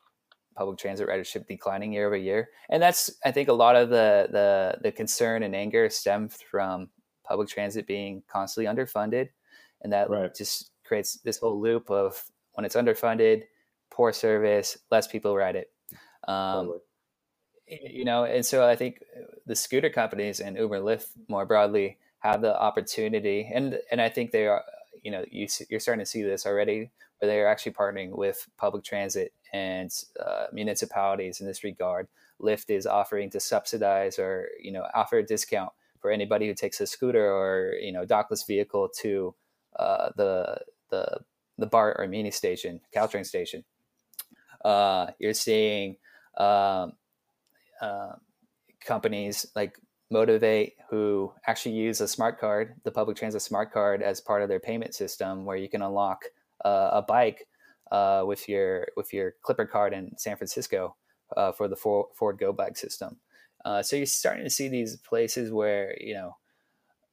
public transit ridership declining year over year and that's i think a lot of the the, the concern and anger stemmed from public transit being constantly underfunded and that right. just creates this whole loop of when it's underfunded, poor service, less people ride it. Um, totally. You know, and so I think the scooter companies and Uber, Lyft more broadly have the opportunity, and and I think they are, you know you you're starting to see this already, where they're actually partnering with public transit and uh, municipalities in this regard. Lyft is offering to subsidize or you know offer a discount for anybody who takes a scooter or you know dockless vehicle to uh, the the the BART or Muni station, Caltrain station. Uh, you're seeing um, uh, companies like Motivate who actually use a smart card, the public transit smart card, as part of their payment system, where you can unlock uh, a bike uh, with your with your Clipper card in San Francisco uh, for the Ford GoBike system. Uh, so you're starting to see these places where you know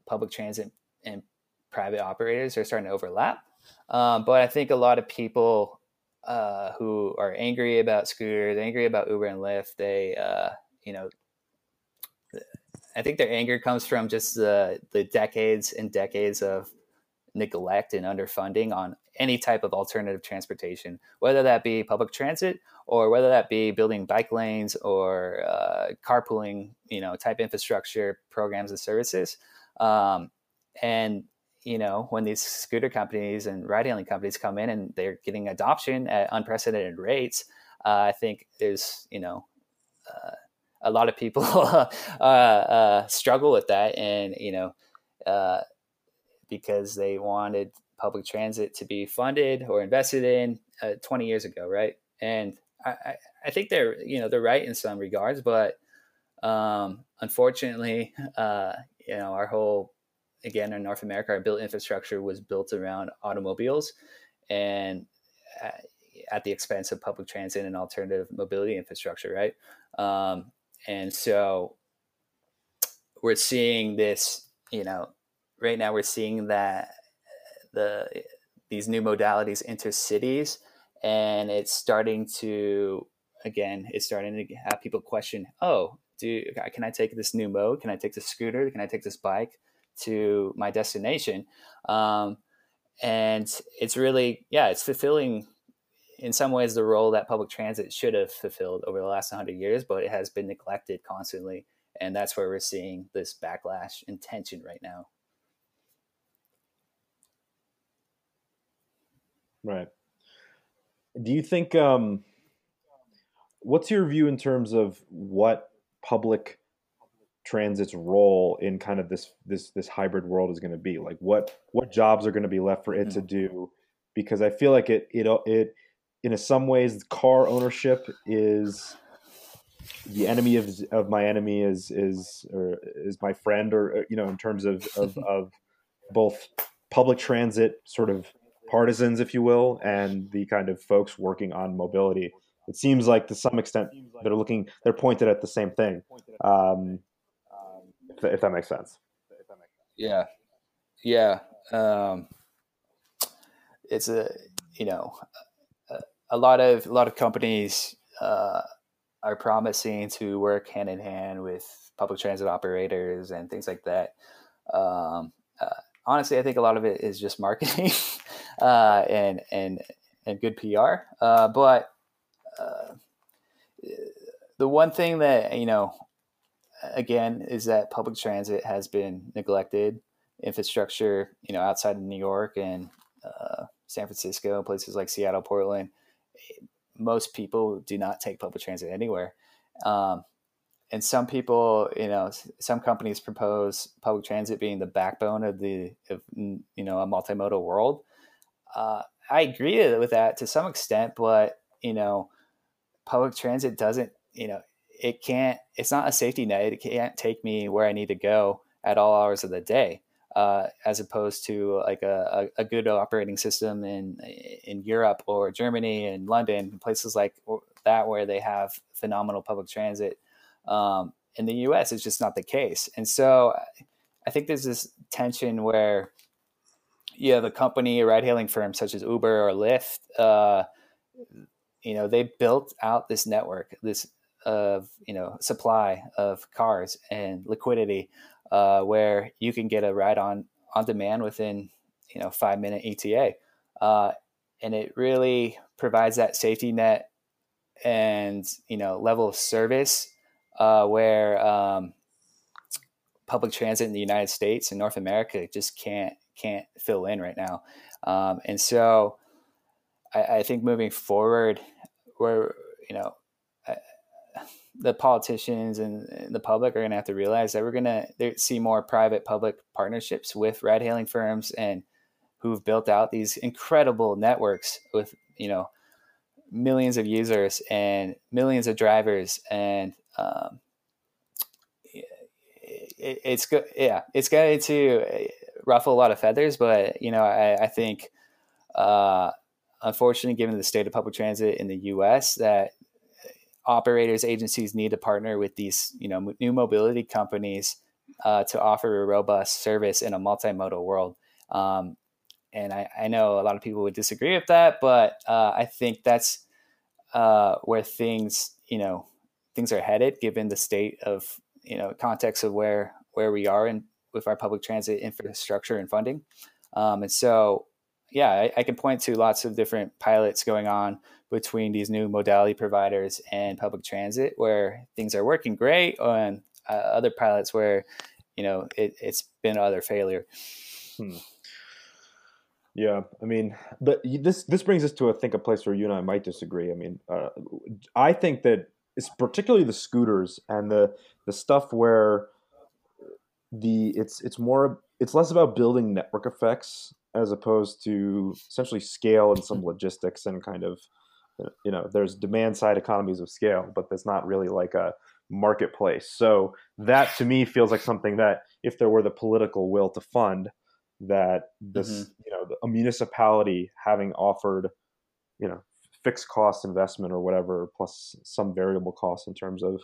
public transit and private operators are starting to overlap. Um, but I think a lot of people uh, who are angry about scooters, angry about Uber and Lyft, they uh, you know I think their anger comes from just the the decades and decades of neglect and underfunding on any type of alternative transportation, whether that be public transit or whether that be building bike lanes or uh, carpooling, you know, type infrastructure programs and services. Um, and you know, when these scooter companies and ride-hailing companies come in and they're getting adoption at unprecedented rates, uh, I think there's you know. Uh, a lot of people (laughs) uh, uh, struggle with that, and you know, uh, because they wanted public transit to be funded or invested in uh, 20 years ago, right? And I, I, think they're you know they're right in some regards, but um, unfortunately, uh, you know, our whole again in North America, our built infrastructure was built around automobiles, and uh, at the expense of public transit and alternative mobility infrastructure, right? Um, and so we're seeing this you know right now we're seeing that the these new modalities enter cities and it's starting to again it's starting to have people question oh do can i take this new mode can i take this scooter can i take this bike to my destination um, and it's really yeah it's fulfilling in some ways the role that public transit should have fulfilled over the last 100 years, but it has been neglected constantly. And that's where we're seeing this backlash and tension right now.
Right. Do you think, um, what's your view in terms of what public transit's role in kind of this this this hybrid world is going to be like what what jobs are going to be left for it mm-hmm. to do because i feel like it it it in some ways, car ownership is the enemy of, of my enemy is is or is my friend or you know in terms of, of, (laughs) of both public transit sort of partisans if you will and the kind of folks working on mobility. It seems like to some extent they're looking they're pointed at the same thing um, if, if that makes sense.
Yeah. Yeah. Um, it's a you know a lot of a lot of companies uh, are promising to work hand in hand with public transit operators and things like that. Um, uh, honestly, I think a lot of it is just marketing (laughs) uh, and and and good PR. Uh, but uh, the one thing that you know, again, is that public transit has been neglected. Infrastructure, you know, outside of New York and uh, San Francisco, and places like Seattle, Portland, most people do not take public transit anywhere. Um, and some people, you know, some companies propose public transit being the backbone of the, of, you know, a multimodal world. Uh, I agree with that to some extent, but you know, public transit doesn't, you know, it can't. It's not a safety net. It can't take me where I need to go at all hours of the day uh, as opposed to like a, a, good operating system in in Europe or Germany and London, places like that where they have phenomenal public transit. Um, in the U.S., it's just not the case, and so I think there's this tension where have a company, ride-hailing firm such as Uber or Lyft. Uh, you know, they built out this network, this of you know supply of cars and liquidity uh, where you can get a ride on on demand within you know five minute ETA, uh, and it really provides that safety net and you know level of service uh, where um, public transit in the United States and North America just can't can't fill in right now. Um, and so I, I, think moving forward, we're, you know, the politicians and, and the public are going to have to realize that we're going to see more private public partnerships with ride hailing firms and who've built out these incredible networks with, you know, millions of users and millions of drivers and um, it, it's good yeah it's going to ruffle a lot of feathers but you know i, I think uh, unfortunately given the state of public transit in the us that operators agencies need to partner with these you know new mobility companies uh, to offer a robust service in a multimodal world. Um, and I, I, know a lot of people would disagree with that, but uh, I think that's uh, where things, you know, things are headed, given the state of, you know, context of where where we are in with our public transit infrastructure and funding. Um, and so, yeah, I, I, can point to lots of different pilots going on between these new modality providers and public transit, where things are working great, and uh, other pilots where, you know, it, has been other failure. Hmm.
Yeah, I mean, but this this brings us to I think a place where you and I might disagree. I mean, uh, I think that it's particularly the scooters and the the stuff where the it's it's more it's less about building network effects as opposed to essentially scale and some logistics and kind of you know there's demand side economies of scale but that's not really like a marketplace so that to me feels like something that if there were the political will to fund that this mm-hmm. you know a municipality having offered you know fixed cost investment or whatever plus some variable costs in terms of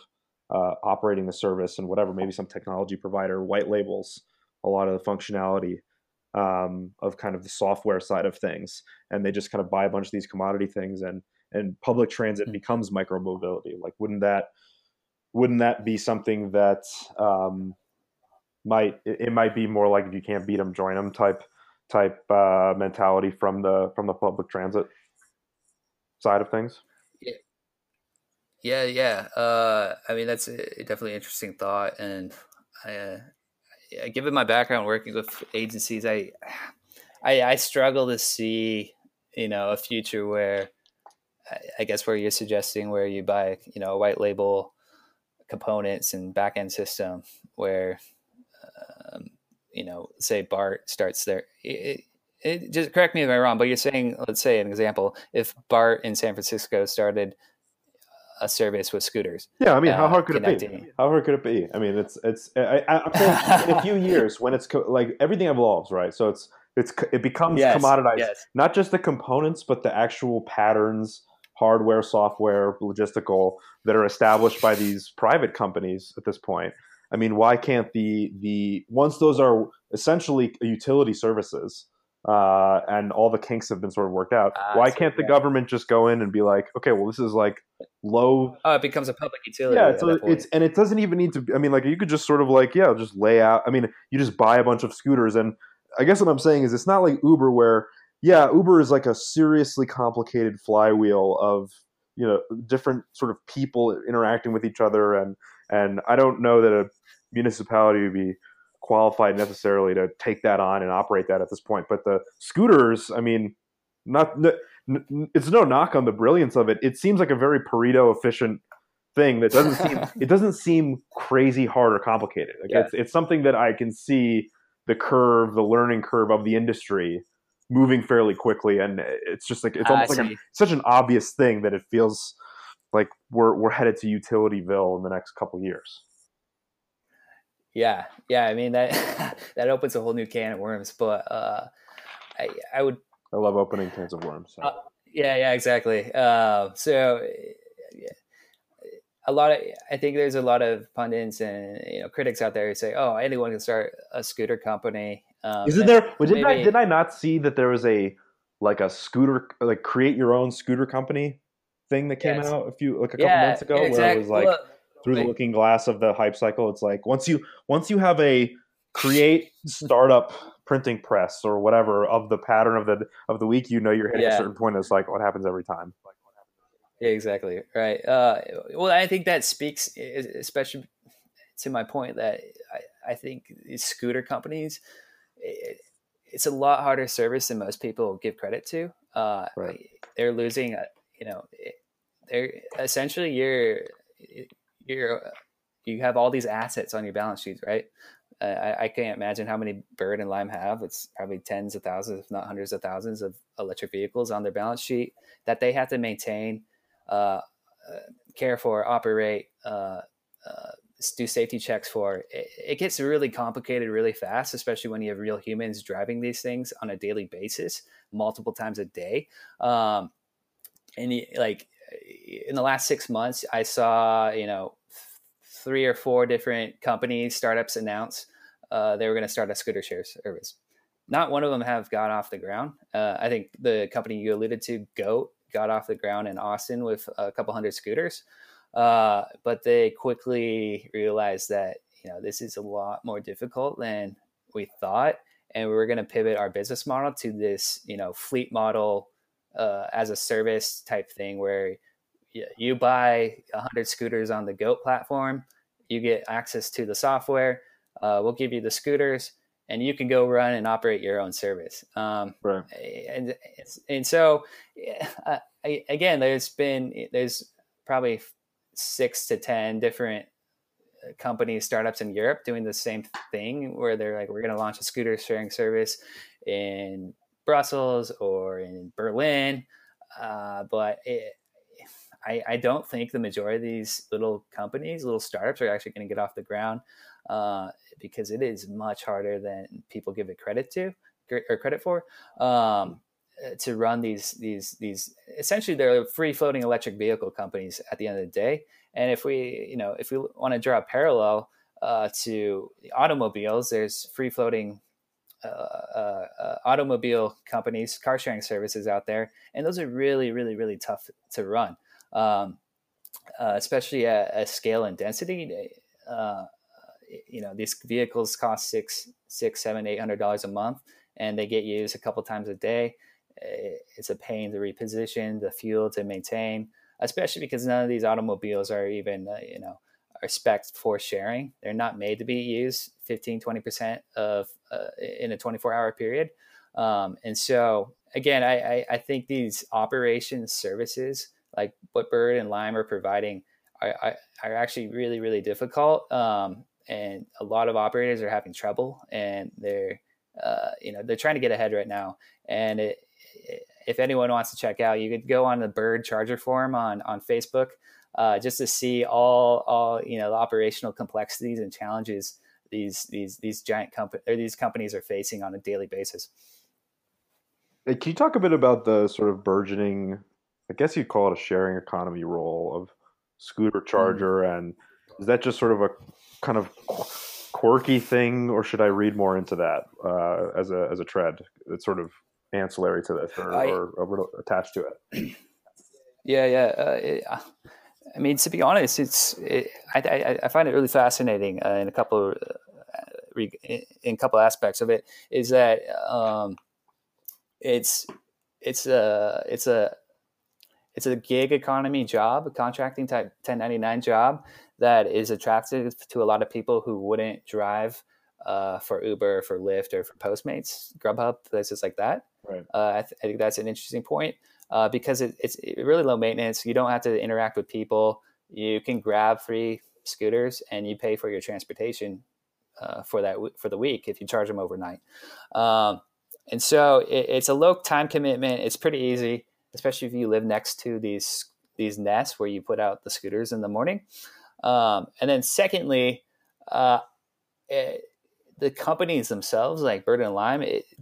uh, operating the service and whatever maybe some technology provider white labels a lot of the functionality um, of kind of the software side of things and they just kind of buy a bunch of these commodity things and and public transit mm-hmm. becomes micro mobility like wouldn't that wouldn't that be something that um, might it, might be more like if you can't beat them, join them type type uh, mentality from the from the public transit side of things.
Yeah, yeah. Uh, I mean, that's a, definitely an interesting thought, and I, uh, given my background working with agencies, I, I, I struggle to see, you know, a future where, I, I guess, where you're suggesting where you buy, you know, a white label components and backend system where um, you know, say BART starts there. It, it, just correct me if I'm wrong, but you're saying, let's say an example, if BART in San Francisco started a service with scooters.
Yeah, I mean, how uh, hard could it be? How hard could it be? I mean, it's it's. I, I, in a few (laughs) years, when it's co- like everything evolves, right? So it's it's it becomes yes, commoditized. Yes. Not just the components, but the actual patterns, hardware, software, logistical that are established by these private companies at this point. I mean, why can't the the once those are essentially utility services uh, and all the kinks have been sort of worked out, uh, why can't the government just go in and be like, okay, well, this is like low.
Oh, it becomes a public utility.
Yeah, so it's and it doesn't even need to. I mean, like you could just sort of like yeah, just lay out. I mean, you just buy a bunch of scooters, and I guess what I'm saying is it's not like Uber where yeah, Uber is like a seriously complicated flywheel of you know different sort of people interacting with each other and and I don't know that a municipality would be qualified necessarily to take that on and operate that at this point. But the scooters, I mean, not it's no knock on the brilliance of it. It seems like a very Pareto efficient thing that doesn't seem (laughs) it doesn't seem crazy hard or complicated. Like yeah. it's it's something that I can see the curve, the learning curve of the industry moving fairly quickly, and it's just like it's almost like a, such an obvious thing that it feels like we're we're headed to Utilityville in the next couple years.
Yeah, yeah. I mean that (laughs) that opens a whole new can of worms. But uh, I I would.
I love opening cans of worms.
So. Uh, yeah, yeah, exactly. Uh, so yeah, a lot of I think there's a lot of pundits and you know critics out there who say, "Oh, anyone can start a scooter company."
Um, Isn't there? Well, did I did I not see that there was a like a scooter like create your own scooter company thing that came yes. out a few like a couple yeah, months ago exactly. where it was like. Well, through the looking glass of the hype cycle it's like once you once you have a create startup printing press or whatever of the pattern of the of the week you know you're hitting yeah. a certain point it's like what happens every time
yeah, exactly right uh, well i think that speaks especially to my point that i, I think these scooter companies it, it's a lot harder service than most people give credit to. Uh, right. They're losing, uh, you know, they're essentially you're you're you have all these assets on your balance sheets, right? Uh, I, I, can't imagine how many Bird and Lime have. It's probably tens of thousands, if not hundreds of thousands, of electric vehicles on their balance sheet that they have to maintain, uh, uh, care for, operate, uh, uh, do safety checks for. It, it, gets really complicated really fast, especially when you have real humans driving these things on a daily basis, multiple times a day. Um, and like in the last six months, I saw you know three or four different companies, startups announce uh, they were going to start a scooter share service. Not one of them have got off the ground. Uh, I think the company you alluded to, Goat, got off the ground in Austin with a couple hundred scooters, uh, but they quickly realized that you know this is a lot more difficult than we thought, and we were going to pivot our business model to this you know fleet model uh, as a service type thing where you buy 100 scooters on the goat platform you get access to the software uh, we'll give you the scooters and you can go run and operate your own service. Um, right. and and so uh, again there's been there's probably six to ten different uh, companies startups in europe doing the same thing where they're like we're going to launch a scooter sharing service in brussels or in berlin uh, but it, I, I don't think the majority of these little companies, little startups, are actually going to get off the ground uh, because it is much harder than people give it credit to or credit for um, to run these these these. Essentially, they're free floating electric vehicle companies at the end of the day. And if we you know if we want to draw a parallel uh, to automobiles, there's free floating uh, uh, uh, automobile companies, car sharing services out there, and those are really, really, really tough to run um, uh, especially at, at, scale and density. Uh, you know, these vehicles cost six, six, seven, eight hundred dollars a month, and they get used a couple times a day. It's a pain to reposition, the fuel to maintain, especially because none of these automobiles are even, uh, you know, are spec for sharing. They're not made to be used 15, 20% of uh, in a 24 hour period. Um, and so again, I, I, I, think these operations services like what Bird and Lime are providing are, are, actually really, really difficult. Um, and a lot of operators are having trouble and they're, uh, you know, they're trying to get ahead right now. And it, if anyone wants to check out, you could go on the Bird Charger Forum on, on Facebook uh, just to see all, all, you know, the operational complexities and challenges these, these, these giant companies or these companies are facing on a daily basis.
Can you talk a bit about the sort of burgeoning I guess you'd call it a sharing economy role of scooter mm. charger, mm. and is that just sort of a kind of quirky thing, or should I read more into that uh, as a as a trend? It's sort of ancillary to this, or, I, or, or attached to it. (clears throat)
Yeah, yeah. Uh, it, uh, I mean, to be honest, it's it, I, I, find it really fascinating uh, in a couple of, uh, in a couple aspects of it is that um, it's it's a it's a it's a gig economy job, a contracting type 1099 job that is attractive to a lot of people who wouldn't drive uh, for Uber, for Lyft, or for Postmates, Grubhub, places like that. Right. Uh, I, th- I, think that's an interesting point uh, because it, it's really low maintenance. You don't have to interact with people. You can grab free scooters and you pay for your transportation uh, for that for the week if you charge them overnight. Um, and so it, it's a low time commitment. It's pretty easy especially if you live next to these these nests where you put out the scooters in the morning. Um, and then secondly, uh, it, eh, the companies themselves, like Bird and Lime, it, it,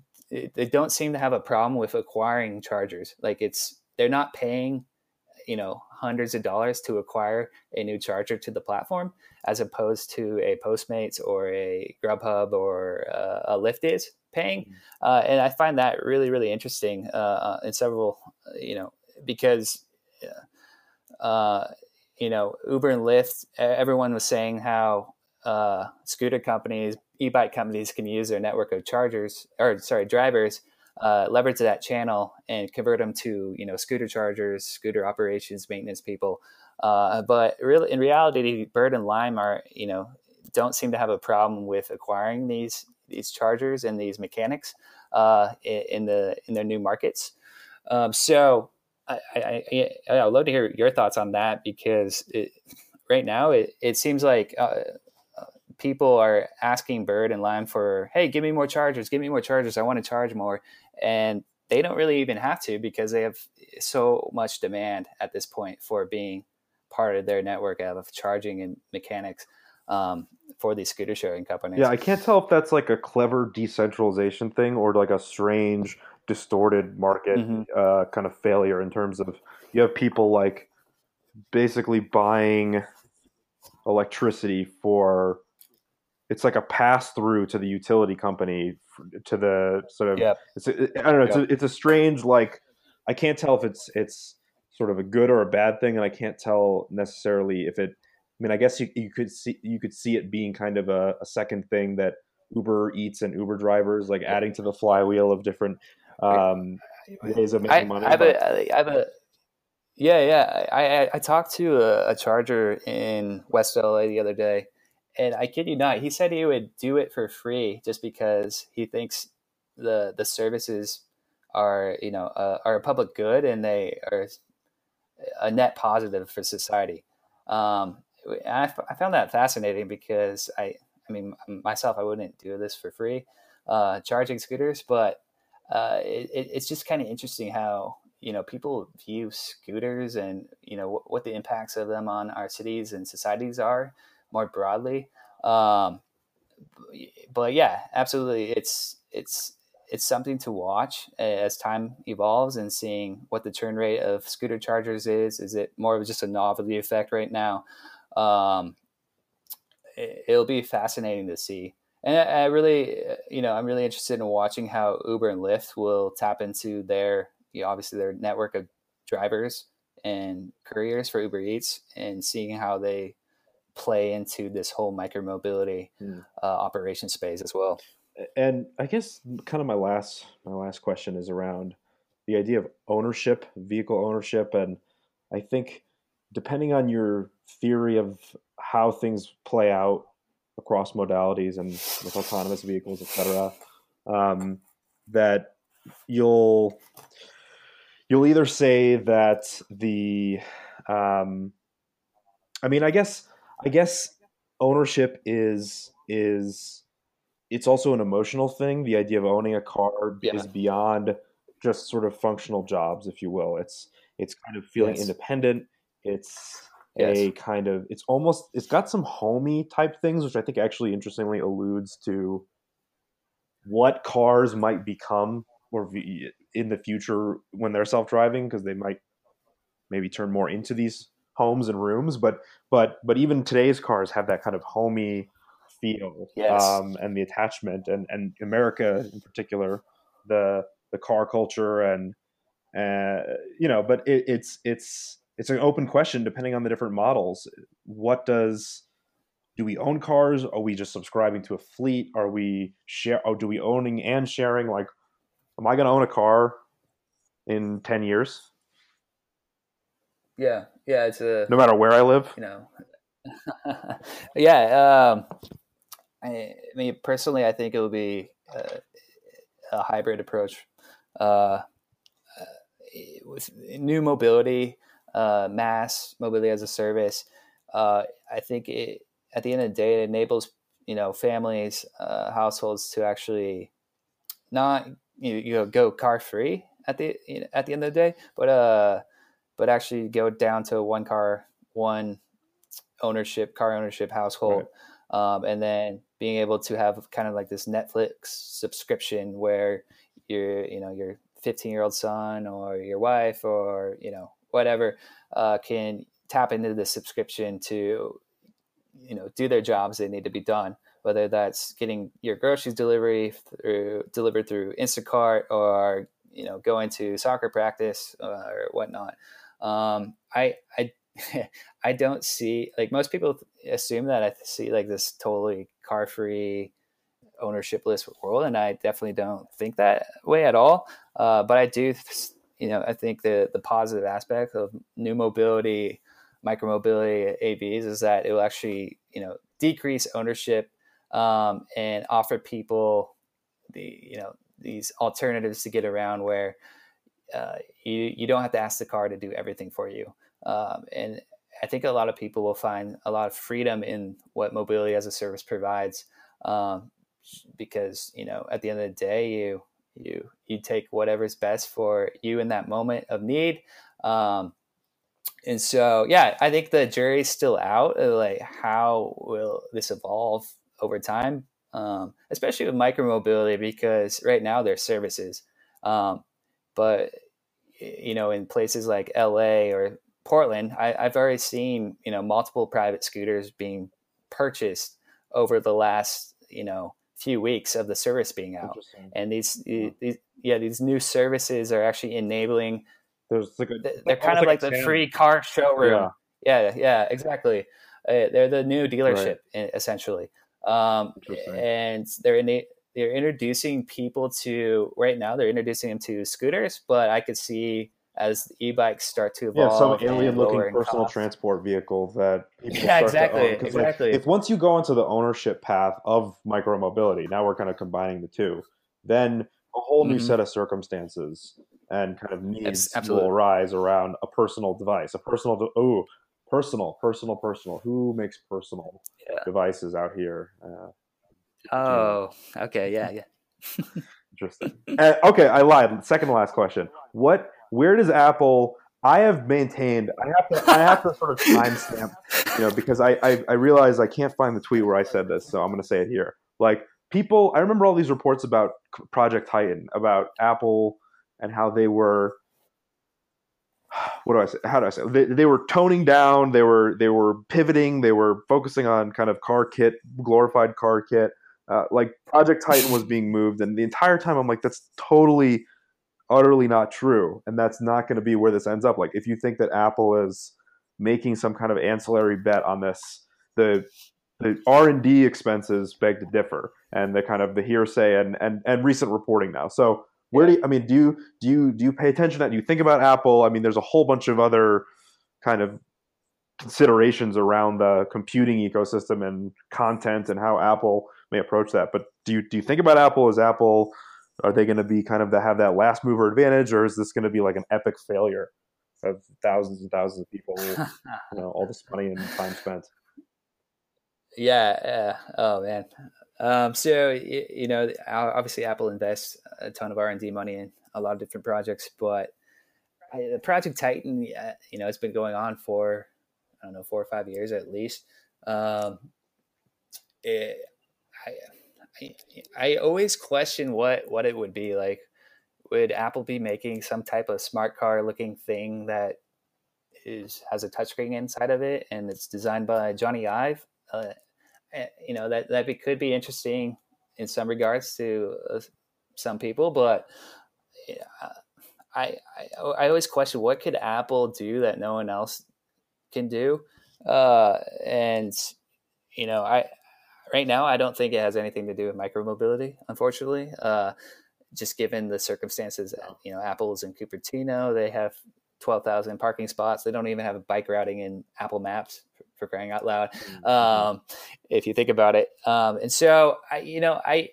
they don't seem to have a problem with acquiring chargers. Like it's they're not paying, you know, hundreds of dollars to acquire a new charger to the platform, as opposed to a Postmates or a Grubhub or uh, a Lyft is paying. Mm-hmm. Uh, and I find that really, really interesting uh, uh in several, you know, because, uh, you know, Uber and Lyft, everyone was saying how uh, scooter companies, e-bike companies can use their network of chargers or sorry, drivers, uh, leverage that channel and convert them to, you know, scooter chargers, scooter operations, maintenance people. but really, in reality, Bird and Lime are, you know, don't seem to have a problem with acquiring these these chargers and these mechanics uh, in the in their new markets. Um, so I, I, I, would love to hear your thoughts on that because it, right now it, it seems like uh, uh, people are asking Bird and Lime for, hey, give me more chargers, give me more chargers. I want to charge more. And they don't really even have to because they have so much demand at this point for being part of their network of charging and mechanics um, for these scooter sharing companies.
Yeah, I can't tell if that's like a clever decentralization thing or like a strange distorted market mm-hmm. uh, kind of failure in terms of you have people like basically buying electricity for it's like a pass through to the utility company to the sort of
yeah.
it's a, I don't know it's, a, it's a strange like I can't tell if it's it's sort of a good or a bad thing and I can't tell necessarily if it I mean I guess you, you could see you could see it being kind of a, a second thing that Uber Eats and Uber drivers like adding to the flywheel of different um, ways of making
I,
money.
I have, a, I have a yeah, yeah. I, I, I talked to a, a, charger in West LA the other day, and I kid you not, he said he would do it for free just because he thinks the the services are you know uh, are a public good and they are a net positive for society. Um, I, I found that fascinating because I I mean myself I wouldn't do this for free, uh, charging scooters, but uh, it, it's just kind of interesting how you know people view scooters and you know what, the impacts of them on our cities and societies are more broadly. Um, but yeah, absolutely, it's it's it's something to watch as time evolves and seeing what the churn rate of scooter chargers is. Is it more of just a novelty effect right now? Um, it, it'll be fascinating to see and I, really, you know, I'm really interested in watching how Uber and Lyft will tap into their, you know, obviously their network of drivers and couriers for Uber Eats, and seeing how they play into this whole micromobility mm. uh, operation space as well.
And I guess kind of my last my last question is around the idea of ownership, vehicle ownership, and I think depending on your theory of how things play out across modalities and with autonomous vehicles, etc. Um, that you'll you'll either say that the um, I mean, I guess I guess ownership is is it's also an emotional thing. The idea of owning a car yeah. is beyond just sort of functional jobs, if you will. It's it's kind of feeling yes. independent. It's yes. a kind of it's almost it's got some homey type things, which I think actually interestingly alludes to what cars might become or in the future when they're self-driving because they might maybe turn more into these homes and rooms but but but even today's cars have that kind of homey feel
yes.
um, and the attachment and and america in particular the the car culture and uh, you know but it, it's it's it's an open question depending on the different models. What does do we own cars? Are we just subscribing to a fleet? Are we share? Oh, do we owning and sharing? Like, am I going to own a car in ten years?
Yeah, yeah. It's a
no matter where I live.
You know. (laughs) yeah. Um, I, I, mean, personally, I think it will be a, a hybrid approach uh, uh with new mobility uh, mass mobility as a service, uh, I think it, at the end of the day, it enables you know families, uh, households to actually not you know, you know go car free at the you know, at the end of the day, but uh, but actually go down to one car, one ownership, car ownership household, right. um, and then being able to have kind of like this Netflix subscription where your you know your 15 year old son or your wife or you know whatever uh, can tap into the subscription to you know do their jobs they need to be done whether that's getting your groceries delivery through delivered through instacart or you know going to soccer practice uh, or whatnot um, i i (laughs) i don't see like most people assume that i see like this totally car free ownershipless world and i definitely don't think that way at all. Uh, but i do you know, I think the the positive aspect of new mobility, micromobility AVs is that it will actually, you know, decrease ownership um, and offer people the you know these alternatives to get around where uh, you you don't have to ask the car to do everything for you. Um, and I think a lot of people will find a lot of freedom in what mobility as a service provides, um, because you know at the end of the day, you you you take whatever's best for you in that moment of need. Um, and so, yeah, I think the jury's still out. Like, how will this evolve over time? Um, especially with micromobility, because right now they're services. Um, but you know, in places like LA or Portland, I, have already seen you know multiple private scooters being purchased over the last you know few weeks of the service being out, and these, these yeah these new services are actually enabling.
There's like a,
they're kind of like, like the free car showroom. Yeah, yeah, yeah exactly. Uh, they're the new dealership right. essentially, um, and they're in they're introducing people to right now. They're introducing them to scooters, but I could see as e-bikes start to evolve.
Yeah, some alien-looking personal cost. transport vehicle that
people yeah, exactly, exactly.
Like, if once you go into the ownership path of micromobility, now we're kind of combining the two, then a whole new mm-hmm. set of circumstances and kind of needs will arise around a personal device, a personal. De- oh, personal, personal, personal. Who makes personal yeah. devices out here? Uh,
oh, okay, yeah, yeah. (laughs)
Interesting. Uh, okay, I lied. Second to last question. What where does Apple? I have maintained. I have to. I have to sort of timestamp, you know, because I, I I realize I can't find the tweet where I said this, so I'm going to say it here. Like people, I remember all these reports about Project Titan, about Apple, and how they were. What do I say? How do I say? They, they were toning down. They were they were pivoting. They were focusing on kind of car kit, glorified car kit. Uh, like Project Titan was being moved, and the entire time I'm like, that's totally utterly not true and that's not going to be where this ends up. Like if you think that apple is making some kind of ancillary bet on this the the r&d expenses beg to differ and the kind of the hearsay and and, and recent reporting now. So where do you, i mean do you do you do you pay attention to that? Do you think about apple? I mean there's a whole bunch of other kind of considerations around the computing ecosystem and content and how apple may approach that but do you do you think about apple as apple are they going to be kind of to have that last mover advantage, or is this going to be like an epic failure of thousands and thousands of people, you (laughs) know, all this money and time spent?
Yeah. Yeah. Oh man. Um, so you know, obviously, Apple invests a ton of R and D money in a lot of different projects, but the Project Titan, you know, it's been going on for I don't know four or five years at least. Um, it, I, I, I always question what what it would be like. Would Apple be making some type of smart car looking thing that is has a touchscreen inside of it and it's designed by Jony Ive? Uh, eh, you know that that could be interesting in some regards to uh, some people, but I, I I always question what could Apple do that no one else can do, uh, and you know I right now, I don't think it has anything to do with micromobility, unfortunately. Uh, just given the circumstances, you know, Apple's in Cupertino, they have 12,000 parking spots. They don't even have a bike routing in Apple Maps for crying out loud. Mm-hmm. Um, if you think about it. Um, and so I, you know, I,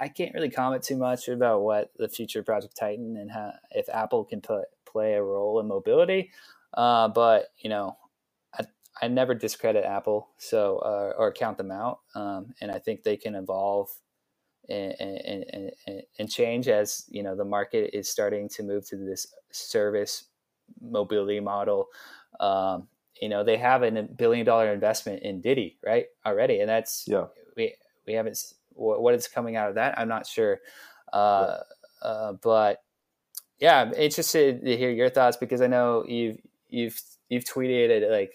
I can't really comment too much about what the future of Project Titan and how, if Apple can put, play a role in mobility. Uh, but you know, I never discredit Apple, so uh, or count them out, um, and I think they can evolve and, and, and, and, change as you know the market is starting to move to this service mobility model. Um, you know they have a billion dollar investment in Didi right already, and that's
yeah
we we haven't what is coming out of that. I'm not sure, uh, yeah. uh, but yeah, I'm interested to hear your thoughts because I know you've you've you've tweeted it like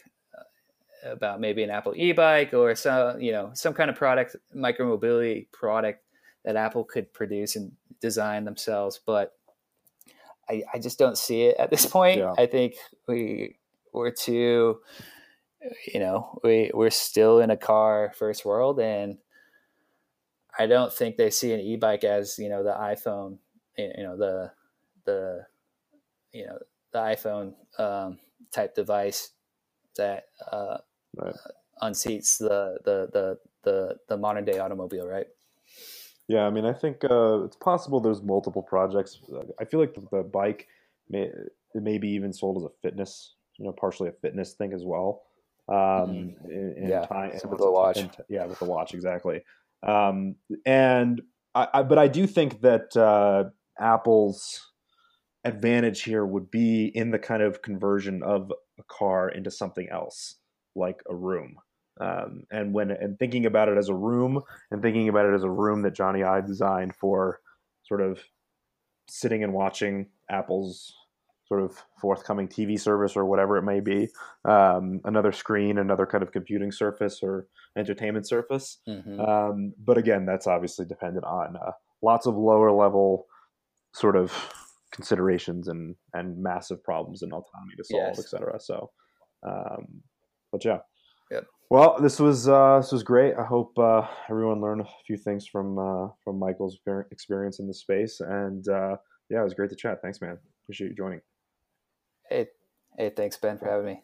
about maybe an Apple e-bike or some you know some kind of product, micromobility product that Apple could produce and design themselves. But I, I just don't see it at this (laughs) point. Yeah. I think we we're too you know we we're still in a car first world and I don't think they see an e-bike as you know the iPhone you know the the you know the iPhone um, type device that uh, right. unseats the, the the the the modern day automobile, right?
Yeah, I mean, I think uh, it's possible there's multiple projects. I feel like the bike may it may be even sold as a fitness, you know, partially a fitness thing as well. Um, mm-hmm. in, in
yeah,
time,
with the watch.
In, yeah, with the watch, exactly. Um, and I, I, but I do think that uh, Apple's advantage here would be in the kind of conversion of a car into something else, like a room. Um, and when and thinking about it as a room, and thinking about it as a room that Jony Ive designed for sort of sitting and watching Apple's sort of forthcoming TV service or whatever it may be, um, another screen, another kind of computing surface or entertainment surface. Mm-hmm. Um, but again, that's obviously dependent on uh, lots of lower level sort of considerations and and massive problems and autonomy to solve, yes. etc. So, um, but yeah.
Yep.
Well, this was uh, this was great. I hope uh, everyone learned a few things from uh, from Michael's experience in the space, and uh, yeah, it was great to chat. Thanks, man. Appreciate you joining.
Hey, hey, thanks, Ben, for having me.